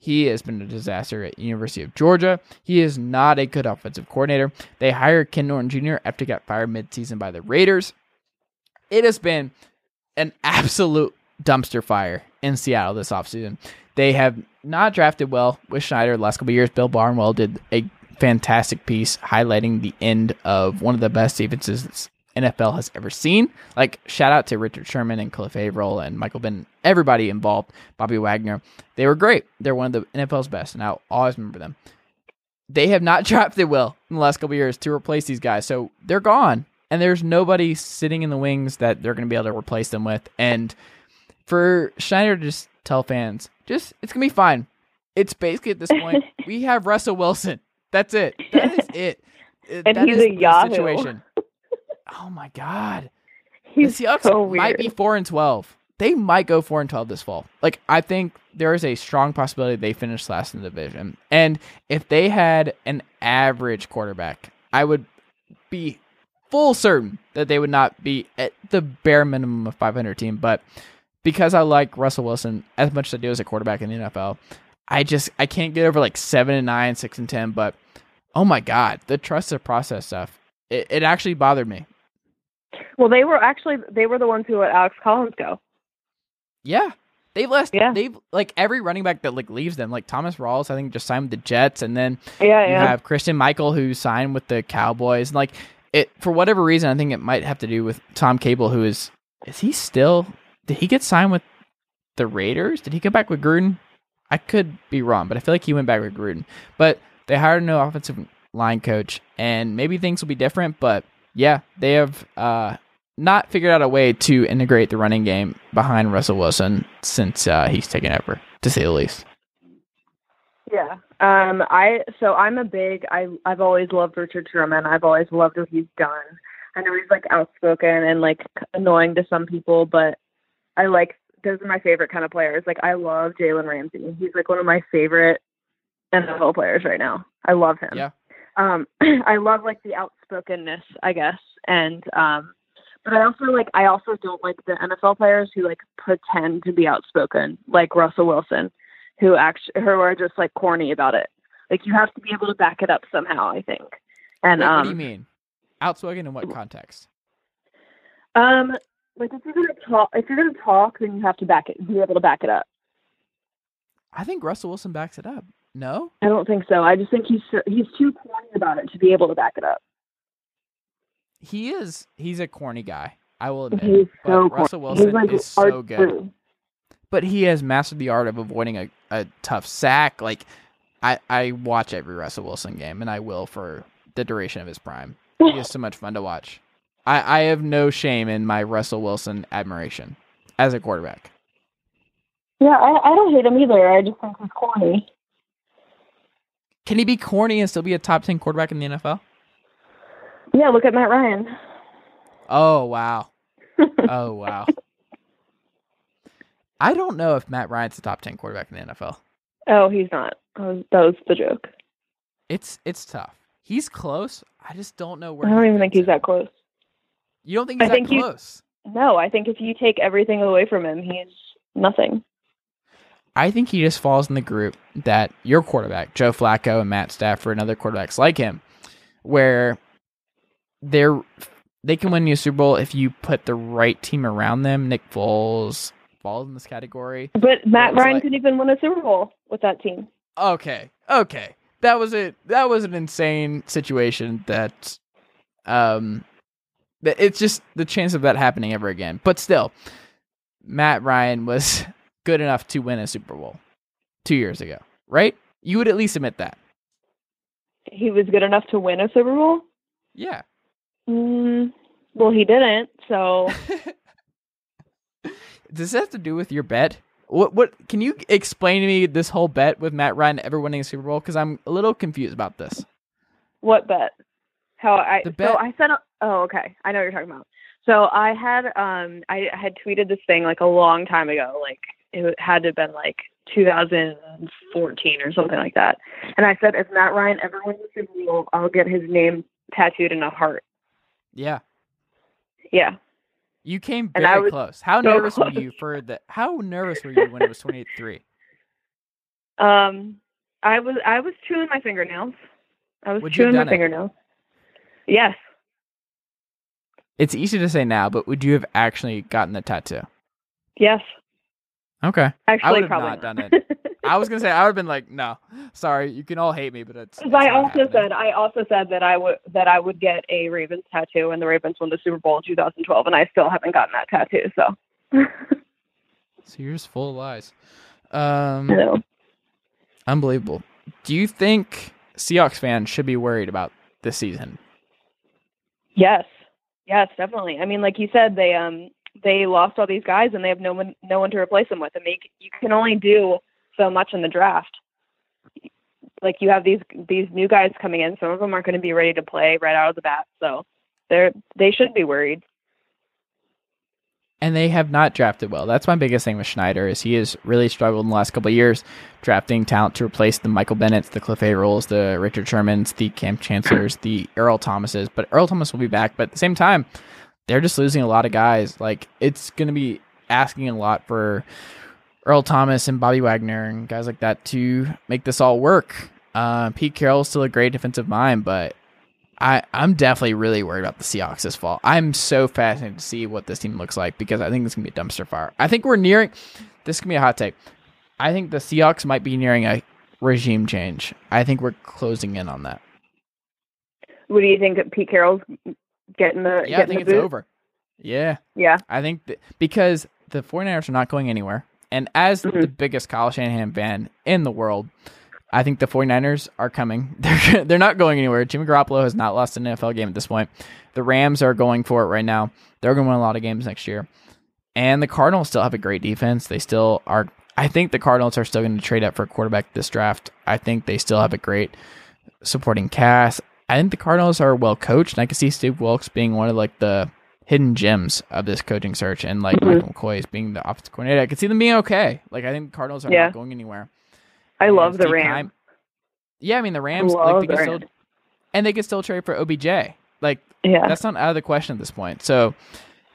He has been a disaster at University of Georgia. He is not a good offensive coordinator. They hired Ken Norton Jr. after he got fired midseason by the Raiders. It has been an absolute dumpster fire in Seattle this offseason. They have not drafted well with Schneider the last couple years. Bill Barnwell did a fantastic piece highlighting the end of one of the best defenses NFL has ever seen. Like shout out to Richard Sherman and Cliff Avril and Michael Ben, everybody involved, Bobby Wagner. They were great. They're one of the NFL's best, and I'll always remember them. They have not *laughs* drafted well in the last couple of years to replace these guys, so they're gone and there's nobody sitting in the wings that they're going to be able to replace them with. And for Schneider to just tell fans, just it's going to be fine. It's basically at this point *laughs* we have Russell Wilson. That's it. That is it. And that he's is a the Yahoo. situation. Oh my god. he's the Seahawks so weird. might be four and twelve. They might go four and twelve this fall. Like I think there is a strong possibility they finish last in the division. And if they had an average quarterback, I would be full certain that they would not be at the bare minimum of 500 team. But because I like Russell Wilson as much as I do as a quarterback in the NFL, I just I can't get over like seven and nine, six and ten. But oh my god, the trust the process stuff. It, it actually bothered me. Well, they were actually they were the ones who let Alex Collins go. Yeah. They've left Yeah. they've like every running back that like leaves them, like Thomas Rawls, I think just signed with the Jets, and then Yeah, you yeah. have Christine Michael who signed with the Cowboys. And like it for whatever reason, I think it might have to do with Tom Cable, who is is he still did he get signed with the Raiders? Did he go back with Gruden? I could be wrong, but I feel like he went back with Gruden. But they hired a new offensive line coach, and maybe things will be different. But yeah, they have uh, not figured out a way to integrate the running game behind Russell Wilson since uh, he's taken over, to say the least. Yeah. Um I so I'm a big I I've always loved Richard Sherman. I've always loved what he's done. I know he's like outspoken and like annoying to some people, but I like those are my favorite kind of players. Like I love Jalen Ramsey. He's like one of my favorite NFL players right now. I love him. Yeah. Um, *clears throat* I love like the outspokenness, I guess, and um, but I also like I also don't like the NFL players who like pretend to be outspoken, like Russell Wilson, who actually who are just like corny about it. Like you have to be able to back it up somehow. I think. And Wait, um, what do you mean? Outspoken in what context? Um, like if you're gonna talk, if you're gonna talk, then you have to back it, be able to back it up. I think Russell Wilson backs it up. No? I don't think so. I just think he's he's too corny about it to be able to back it up. He is. He's a corny guy. I will admit. He's so Russell corny. Wilson like is so good. But he has mastered the art of avoiding a, a tough sack. Like I, I watch every Russell Wilson game and I will for the duration of his prime. He is so much fun to watch. I, I have no shame in my Russell Wilson admiration as a quarterback. Yeah, I, I don't hate him either. I just think he's corny. Can he be corny and still be a top ten quarterback in the NFL? Yeah, look at Matt Ryan. Oh wow. *laughs* Oh wow. I don't know if Matt Ryan's a top ten quarterback in the NFL. Oh, he's not. That was, that was the joke. It's it's tough. He's close. I just don't know where. I don't even think he's that close. You don't think I that think you- close? No, I think if you take everything away from him, he's nothing. I think he just falls in the group that your quarterback, Joe Flacco and Matt Stafford and other quarterbacks like him, where they're they can win you a Super Bowl if you put the right team around them. Nick Foles falls in this category. But Matt Ryan like- could even win a Super Bowl with that team. Okay, okay, that was it. That was an insane situation. That, um, that it's just the chance of that happening ever again. But still, Matt Ryan was good enough to win a Super Bowl two years ago, right? You would at least admit that. He was good enough to win a Super Bowl. Yeah. Mm, well, he didn't. So *laughs* Does this have to do with your bet? What? What? Can you explain to me this whole bet with Matt Ryan ever winning a Super Bowl? Because I'm a little confused about this. what bet? How I The so I said oh okay I know what you're talking about. So I had um I had tweeted this thing like a long time ago like it had to have been like 2014 or something like that. And I said if Matt Ryan ever wins the Super Bowl, I'll get his name tattooed in a heart. Yeah. Yeah. You came very was close. How so nervous were you for the? How nervous were you when it was twenty eight three? Um I was I was chewing my fingernails. I was Would chewing my it? fingernails. Yes. It's easy to say now, but would you have actually gotten the tattoo? Yes. Okay. Actually would have probably not done *laughs* I was gonna say I would have been like, no, sorry, you can all hate me, but it's. It's I not also happening. said I also said that I would that I would get a Ravens tattoo, and the Ravens won the Super Bowl in 2012, and I still haven't gotten that tattoo. So, *laughs* So you're just full of lies. Um, no. unbelievable. Do you think Seahawks fans should be worried about this season? yes, yes, definitely. I mean, like you said, they um they lost all these guys, and they have no one no one to replace them with. I mean, you can only do so much in the draft. Like you have these these new guys coming in. Some of them aren't going to be ready to play right out of the bat, so they're they should be worried. and they have not drafted well. That's my biggest thing with Schneider is he has really struggled in the last couple of years drafting talent to replace the Michael Bennett's, the Cliff Avrils, the Richard Shermans, the Kam Chancellors, the Earl Thomases. But Earl Thomas will be back. But at the same time, they're just losing a lot of guys. Like it's going to be asking a lot for Earl Thomas and Bobby Wagner and guys like that to make this all work. Uh, Pete Carroll's still a great defensive mind, but I, I'm definitely really worried about the Seahawks this fall. I'm so fascinated to see what this team looks like because I think it's gonna be a dumpster fire. I think we're nearing. This can be a hot take. I think the Seahawks might be nearing a regime change. I think we're closing in on that. What do you think? Pete Carroll's getting the Yeah, I getting think it's boot? over. Yeah, Yeah, I think that because the 49ers are not going anywhere. And as Mhm. the biggest Kyle Shanahan fan in the world, I think the 49ers are coming. *laughs* They're they're not going anywhere. Jimmy Garoppolo has not lost an NFL game at this point. The Rams are going for it right now. They're going to win a lot of games next year. And the Cardinals still have a great defense. They still are I think the Cardinals are still going to trade up for a quarterback this draft. I think they still have a great supporting cast. I think the Cardinals are well coached, and I can see Steve Wilks being one of like the hidden gems of this coaching search, and like Mhm. Michael McCoy as being the offensive coordinator. I could see them being okay. Like I think the Cardinals are Yeah. not going anywhere. I And love the Rams. Keim- Yeah, I mean the Rams Love like they the could still Rams. and they could still trade for OBJ. Like Yeah. that's not out of the question at this point. So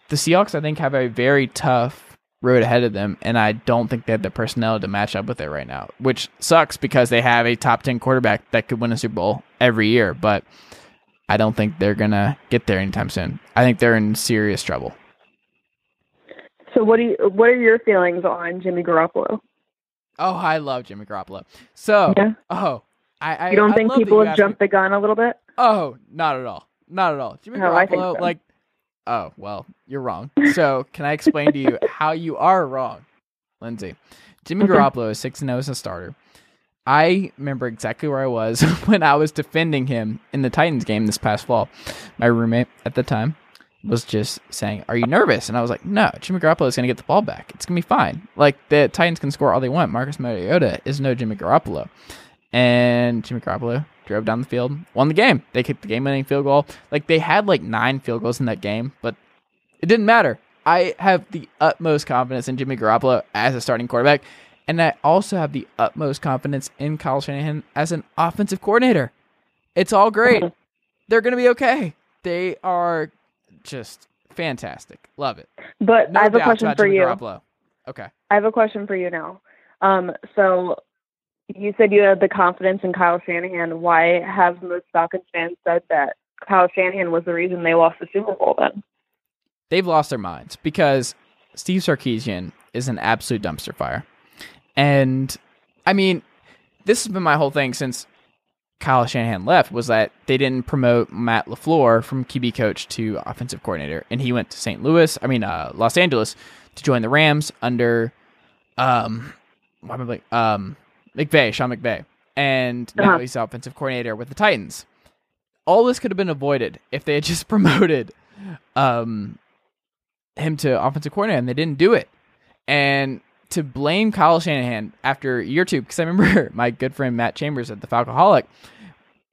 the Seahawks, I think, have a very tough road ahead of them, and I don't think they have the personnel to match up with it right now, which sucks because they have a top ten quarterback that could win a Super Bowl every year, but I don't think they're gonna get there anytime soon. I think they're in serious trouble. So what do you what are your feelings on Jimmy Garoppolo? Oh, I love Jimmy Garoppolo. So, Yeah. oh, I, I You don't I think people have asked me- jumped the gun a little bit? Oh, not at all. Not at all. Jimmy No, I think Garoppolo, so. like, oh, well, you're wrong. So, can I explain to you how you are wrong, Lindsey? Jimmy. Garoppolo is 6 0 as a starter. I remember exactly where I was *laughs* when I was defending him in the Titans game this past fall. My roommate at the time was just saying, Are you nervous? And I was like, No, Jimmy Garoppolo is going to get the ball back. It's going to be fine. Like, the Titans can score all they want. Marcus Mariota is no Jimmy Garoppolo. And Jimmy Garoppolo drove down the field, won the game. They kicked the game winning field goal. Like, they had like nine field goals in that game, but it didn't matter. I have the utmost confidence in Jimmy Garoppolo as a starting quarterback. And I also have the utmost confidence in Kyle Shanahan as an offensive coordinator. It's all great. *laughs* They're going to be okay. They are just fantastic. Love it. But No I have a question for you. Garoppolo. Okay. I have a question for you now. Um, so you said you had the confidence in Kyle Shanahan. Why have most Falcons fans said that Kyle Shanahan was the reason they lost the Super Bowl then? They've lost their minds because Steve Sarkisian is an absolute dumpster fire. And I mean, this has been my whole thing since Kyle Shanahan left was that they didn't promote Matt LaFleur from QB coach to offensive coordinator. And he went to St. Louis, I mean, uh, Los Angeles to join the Rams under, um, why am I like, um, McVay, Sean McVay. And now Uh-huh. he's offensive coordinator with the Titans. All this could have been avoided if they had just *laughs* promoted, um, him to offensive coordinator and they didn't do it. And to blame Kyle Shanahan after year two, because I remember *laughs* my good friend Matt Chambers at the Falcoholic,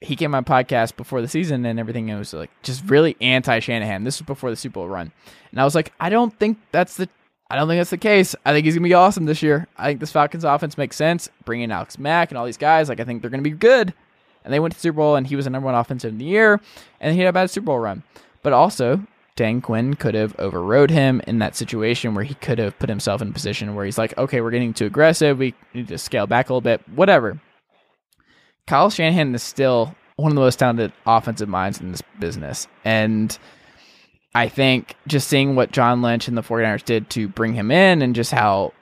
he came on podcast before the season and everything. And it was like just really anti Shanahan. This was before the Super Bowl run, and I was like, I don't think that's the, I don't think that's the case. I think he's gonna be awesome this year. I think this Falcons offense makes sense. Bringing in Alex Mack and all these guys, like I think they're gonna be good. And they went to the Super Bowl, and he was the number one offensive in the year, and he had a bad Super Bowl run. But also, Dan Quinn could have overrode him in that situation where he could have put himself in a position where he's like, okay, we're getting too aggressive. We need to scale back a little bit, whatever. Kyle Shanahan is still one of the most talented offensive minds in this business. And I think just seeing what John Lynch and the 49ers did to bring him in and just how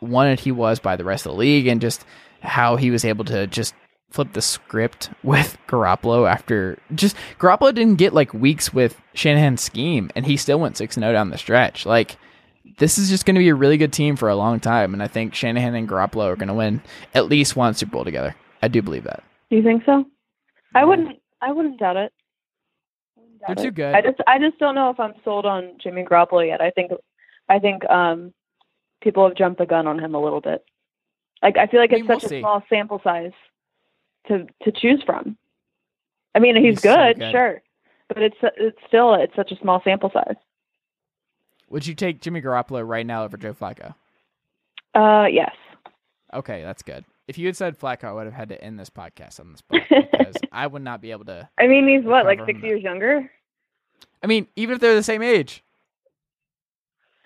wanted he was by the rest of the league and just how he was able to just flip the script *laughs* with Garoppolo after just Garoppolo didn't get like weeks with Shanahan's scheme and he still went 6 0 down the stretch. Like this is just going to be a really good team for a long time and I think Shanahan and Garoppolo are going to win at least one Super Bowl together. I do believe that. Do you think so? I wouldn't. I wouldn't doubt it. I They're too good. I just. I just don't know if I'm sold on Jimmy Garoppolo yet. I think. I think um, people have jumped the gun on him a little bit. Like I feel like I it's mean, we'll such see. a small sample size to to choose from. I mean, he's, He's so good, good. sure, but it's it's still it's such a small sample size. Would you take Jimmy Garoppolo right now over Joe Flacco? Uh, yes. Okay, that's good. If you had said Flacco, I would have had to end this podcast on this *laughs* point because I would not be able to. I mean, he's what, like six years younger? I mean, even if they're the same age.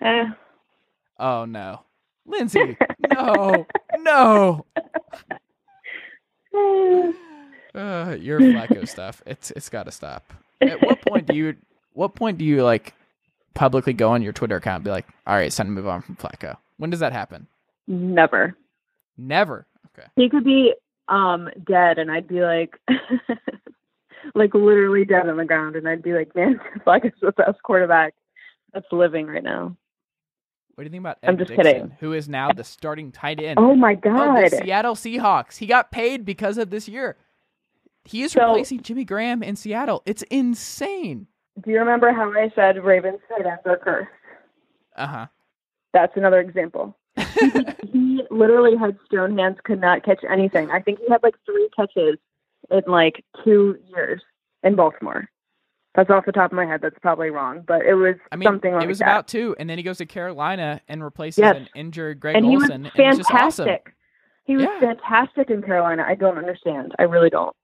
Eh. Oh no, Lindsey, *laughs* no, no. *sighs* *sighs* Uh, your Flacco stuff. It's it's got to stop. At what point do you? What point do you like publicly go on your Twitter account and be like, "All right, it's time to move on from Flacco"? When does that happen? Never. Never. Okay. He could be um dead, and I'd be like, *laughs* like literally dead on the ground, and I'd be like, man, *laughs* Fleck is the best quarterback that's living right now. What do you think about Ed I'm just Dickson, kidding. who is now the starting tight end Oh my god! the Seattle Seahawks? He got paid because of this year. He is So- replacing Jimmy Graham in Seattle. It's insane. Do you remember how I said Ravens tight ends are cursed? Uh huh. That's another example. *laughs* he literally had stone hands, could not catch anything. I think he had like three catches in like two years in Baltimore. That's off the top of my head. That's probably wrong, but it was I mean, something like that. it was that. about two, and then he goes to Carolina and replaces Yes. an injured Greg and he was Olsen, and just awesome. fantastic. He was Yeah. fantastic in Carolina. I don't understand. I really don't.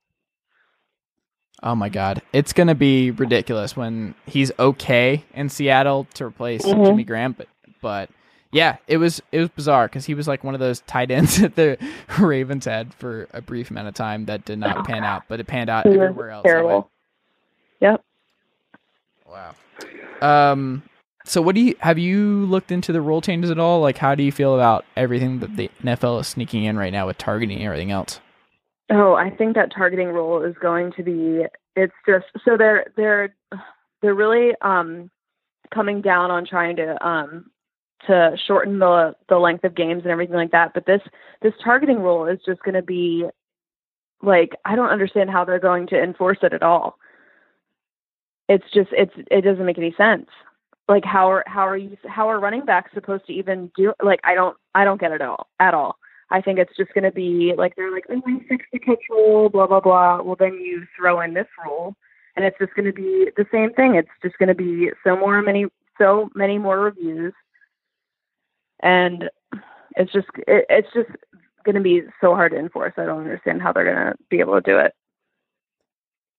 Oh my god, it's gonna be ridiculous when he's okay in Seattle to replace Mhm. Jimmy Graham. But but yeah, it was it was bizarre because he was like one of those tight ends *laughs* that the Ravens had for a brief amount of time that did not pan out, but it panned out He everywhere else. Terrible. Yep. Wow. Um. So, what do you have you looked into the rule changes at all? Like, how do you feel about everything that the NFL is sneaking in right now with targeting and everything else? Oh, I think that targeting rule is going to be. It's just so they're they're they're really um coming down on trying to um to shorten the the length of games and everything like that. But this this targeting rule is just going to be like I don't understand how they're going to enforce it at all. It's just it's it doesn't make any sense. Like how are how are you how are running backs supposed to even do like I don't I don't get it at all at all. I think it's just going to be like they're like, oh, we fixed the catch rule, blah blah blah. Well, then you throw in this rule, and it's just going to be the same thing. It's just going to be so more many, so many more reviews, and it's just it, it's just going to be so hard to enforce. I don't understand how they're going to be able to do it.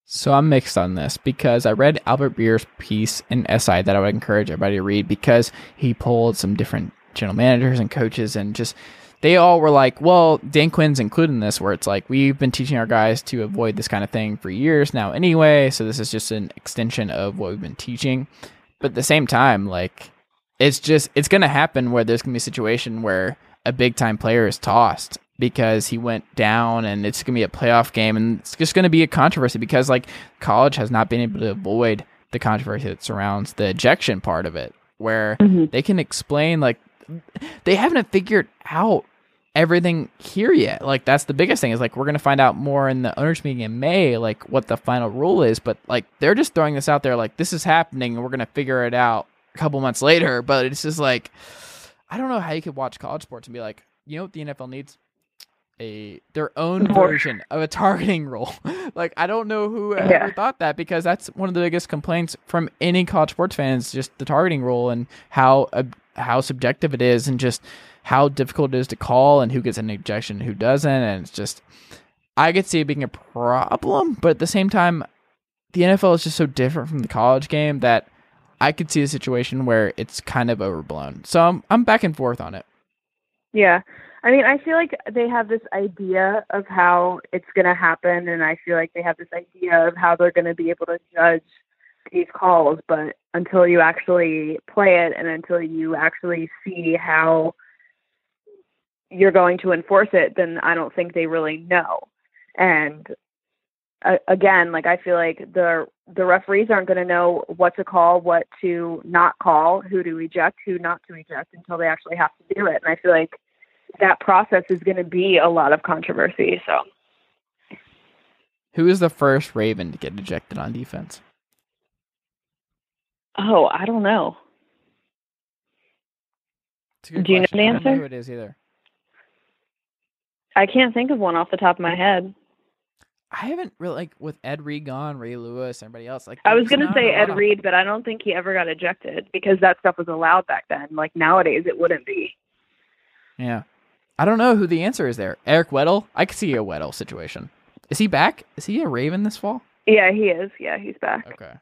So I'm mixed on this because I read Albert Breer's piece in SI that I would encourage everybody to read because he pulled some different general managers and coaches and just they all were like, well, Dan Quinn's included in this where it's like we've been teaching our guys to avoid this kind of thing for years now anyway, so this is just an extension of what we've been teaching. But at the same time, like it's just it's gonna happen where there's gonna be a situation where a big time player is tossed because he went down and it's going to be a playoff game and it's just going to be a controversy because like college has not been able to avoid the controversy that surrounds the ejection part of it where Mhm. they can explain like they haven't figured out everything here yet like that's the biggest thing is like we're going to find out more in the owners meeting in may like what the final rule is but like they're just throwing this out there like this is happening and we're going to figure it out a couple months later but it's just like i don't know how you could watch college sports and be like you know what the nfl needs a their own version of a targeting rule. *laughs* like I don't know who Yeah. ever thought that because that's one of the biggest complaints from any college sports fans, just the targeting rule and how uh, how subjective it is and just how difficult it is to call and who gets an ejection and who doesn't and it's just I could see it being a problem, but at the same time the NFL is just so different from the college game that I could see a situation where it's kind of overblown. So I'm I'm back and forth on it. Yeah. I mean, I feel like they have this idea of how it's going to happen, and I feel like they have this idea of how they're going to be able to judge these calls. But until you actually play it and until you actually see how you're going to enforce it, then I don't think they really know. And uh, again, like I feel like the the referees aren't going to know what to call, what to not call, who to eject, who not to eject until they actually have to do it. And I feel like that process is going to be a lot of controversy. So Who is the first Raven to get ejected on defense? Oh, I don't know. It's a good Do you know question. the I don't answer? who it is either. I can't think of one off the top of my head. I haven't really like with Ed Reed gone, Ray Lewis, everybody else. Like I was going to say Ed Reed, but I don't think he ever got ejected because that stuff was allowed back then. Like nowadays, it wouldn't be. Yeah, I don't know who the answer is there. Eric Weddle. I could see a Weddle situation. Is he back? Is he a Raven this fall? Yeah, he is. Yeah, he's back. Okay.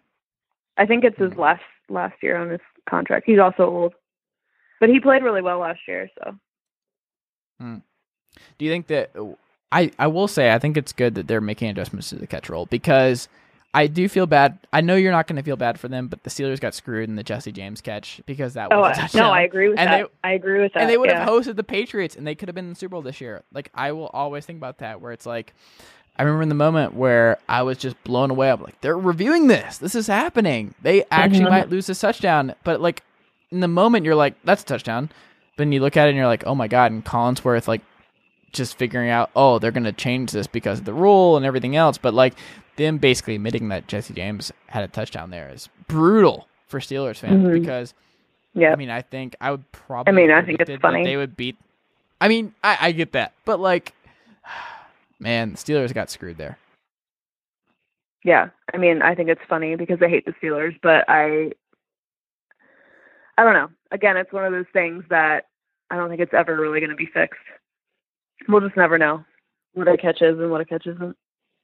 I think it's his Mhm. last last year on his contract. He's also old, but he played really well last year. So Do you think that I I will say I think it's good that they're making adjustments to the catch roll because I do feel bad. I know you're not going to feel bad for them, but the Steelers got screwed in the Jesse James catch because that oh was a touchdown. no, I agree with And that. I agree with that. and they would yeah. have hosted the Patriots, and they could have been in the Super Bowl this year. Like I will always think about that, where it's like, I remember in the moment where I was just blown away. I'm like, they're reviewing this. This is happening. They actually Mhm. might lose this touchdown, but like in the moment, you're like, that's a touchdown. But then you look at it and you're like, oh my god. And Collinsworth like just figuring out, oh, they're gonna change this because of the rule and everything else. But like them basically admitting that Jesse James had a touchdown there is brutal for Steelers fans Mhm. because yeah. I mean, I think I would probably. I mean, I think it's funny. They would beat. I mean, I, I get that, but like, *sighs* man, Steelers got screwed there. Yeah, I mean, I think it's funny because I hate the Steelers, but I, I don't know. Again, it's one of those things that I don't think it's ever really going to be fixed. We'll just never know what a catch is and what a catch isn't,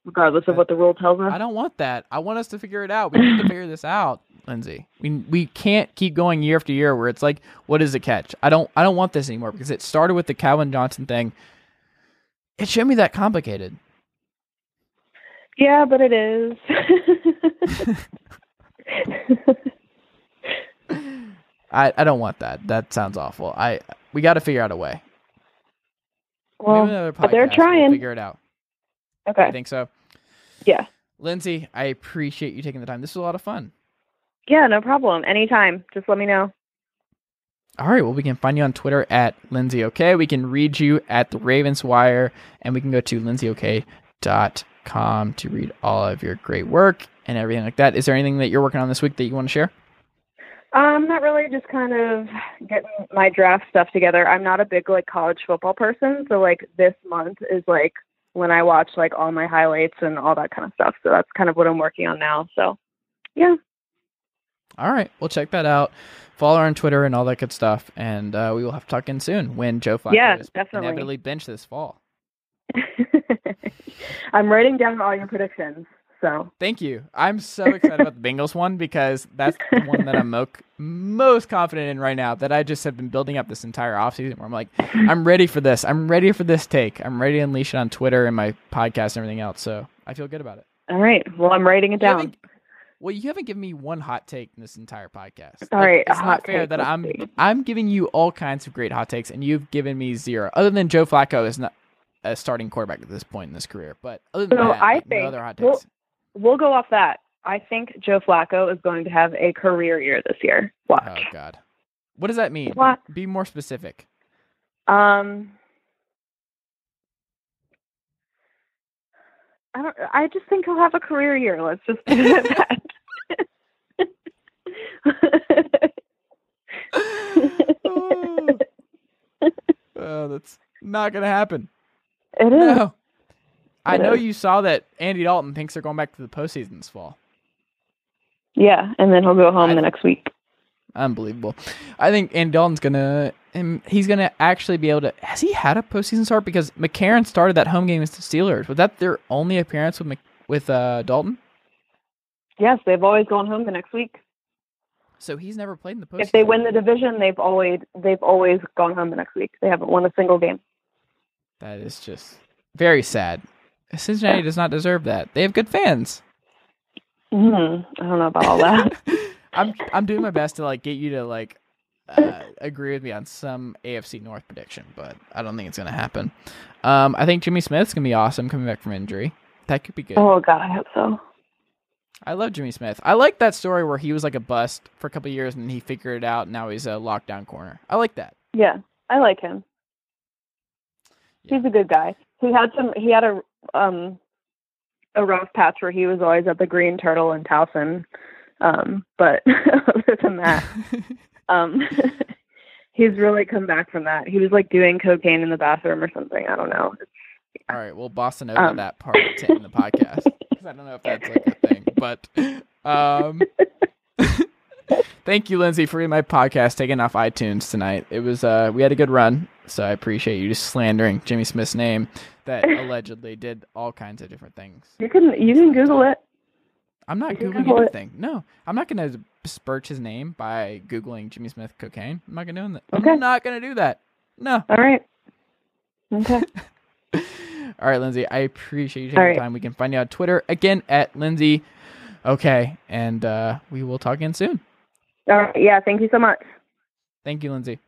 regardless of what the rule tells us. I don't want that. I want us to figure it out. We need to *laughs* figure this out, Lindsey. We we can't keep going year after year where it's like, what is a catch? I don't I don't want this anymore because it started with the Calvin Johnson thing. It shouldn't be that complicated. Yeah, but it is. *laughs* I, I don't want that. That sounds awful. I we got to figure out a way. Well, Maybe another but they're podcast, we'll trying. figure it out. Okay. I think so. Yeah. Lindsey, I appreciate you taking the time. This was a lot of fun. Yeah, no problem. Anytime. Just let me know. All right. Well, we can find you on Twitter at Lindsey OK. We can read you at the Ravens Wire, and we can go to lindsayok.com to read all of your great work and everything like that. Is there anything that you're working on this week that you want to share? Um, not really. Just kind of getting my draft stuff together. I'm not a big like college football person, so like this month is like when I watch like all my highlights and all that kind of stuff. So that's kind of what I'm working on now. So, yeah. All right. We'll check that out. Follow her on Twitter and all that good stuff. And uh, we will have to talk in soon when Joe Flacco Yeah, is definitely. inevitably benched this fall. *laughs* I'm writing down all your predictions. So Thank you. I'm so excited about the Bengals one because that's the one that I'm mo- most confident in right now that I just have been building up this entire offseason where I'm like, I'm ready for this. I'm ready for this take. I'm ready to unleash it on Twitter and my podcast and everything else. So I feel good about it. all right. Well, I'm writing it down. well, you haven't given me one hot take in this entire podcast. All right, a it's hot not fair take, that I'm. I'm giving you all kinds of great hot takes, and you've given me zero. Other than Joe Flacco is not a starting quarterback at this point in his career, but other than So that, I like, no other hot takes. We'll go off that. I think Joe Flacco is going to have a career year this year. Watch. Oh God, what does that mean? What? Be more specific. Um, I don't. I just think he'll have a career year. Let's just put it at that. *laughs* oh. *laughs* Oh, that's not gonna happen. it is. No. I know you saw that Andy Dalton thinks they're going back to the postseason this fall. Yeah, and then he'll go home I- the next week. Unbelievable. I think Andy Dalton's gonna and he's gonna actually be able to. Has he had a postseason start? Because McCarron started that home game against the Steelers. Was that their only appearance with Mc, with uh, Dalton? Yes, they've always gone home the next week. So he's never played in the postseason. If they win the division, they've always they've always gone home the next week. They haven't won a single game. that is just very sad. Cincinnati does not deserve that. They have good fans. Mm, I don't know about all that. *laughs* *laughs* I'm I'm doing my best to like get you to like uh, agree with me on some AFC North prediction, but I don't think it's gonna happen. Um, I think Jimmy Smith's gonna be awesome coming back from injury. That could be good. oh God, I hope so. I love Jimmy Smith. I like that story where he was like a bust for a couple of years and he figured it out. And now he's a lockdown corner. I like that. Yeah, I like him. He's a good guy. He had some. He had a um a rough patch where he was always at the Green Turtle in Towson. Um, but *laughs* other than that, *laughs* um, *laughs* he's really come back from that. He was like doing cocaine in the bathroom or something. I don't know. All right, well, Boston over Um. that part end the podcast because I don't know if that's like a thing, but um, thank you, Lindsey, for my podcast taking off iTunes tonight. It was uh, we had a good run, so I appreciate you just slandering Jimmy Smith's name that allegedly did all kinds of different things. You can you can Google it. I'm not You googling Google it. anything. No, I'm not going to besmirch his name by googling Jimmy Smith cocaine. I'm not going to do that. Okay. I'm not going to do that. No. All right. Okay. *laughs* All right, Lindsey. I appreciate you taking All the time. We can find you on Twitter again at Lindsey. Okay, and uh, we will talk again soon. All right. Yeah. Thank you so much. Thank you, Lindsey.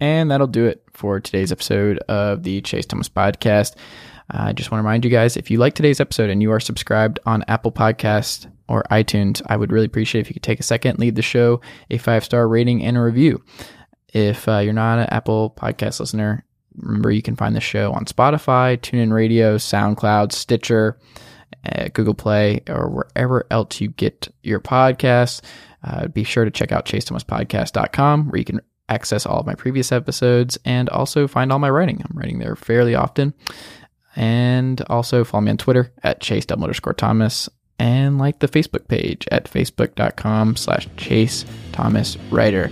And that'll do it for today's episode of the Chase Thomas Podcast. I just want to remind you guys if you like today's episode and you are subscribed on Apple Podcast or iTunes, I would really appreciate if you could take a second, leave the show a five star rating and a review. If uh, you're not an Apple Podcast listener, remember you can find the show on Spotify, TuneIn Radio, SoundCloud, Stitcher, uh, Google Play, or wherever else you get your podcasts. Uh, be sure to check out chasethomaspodcast.com where you can access all of my previous episodes and also find all my writing. I'm writing there fairly often. And also follow me on Twitter at chase underscore Thomas and like the Facebook page at facebook.com slash chase Thomas writer.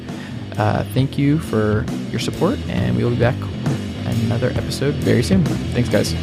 Uh, thank you for your support and we will be back with another episode very soon. Thanks, guys.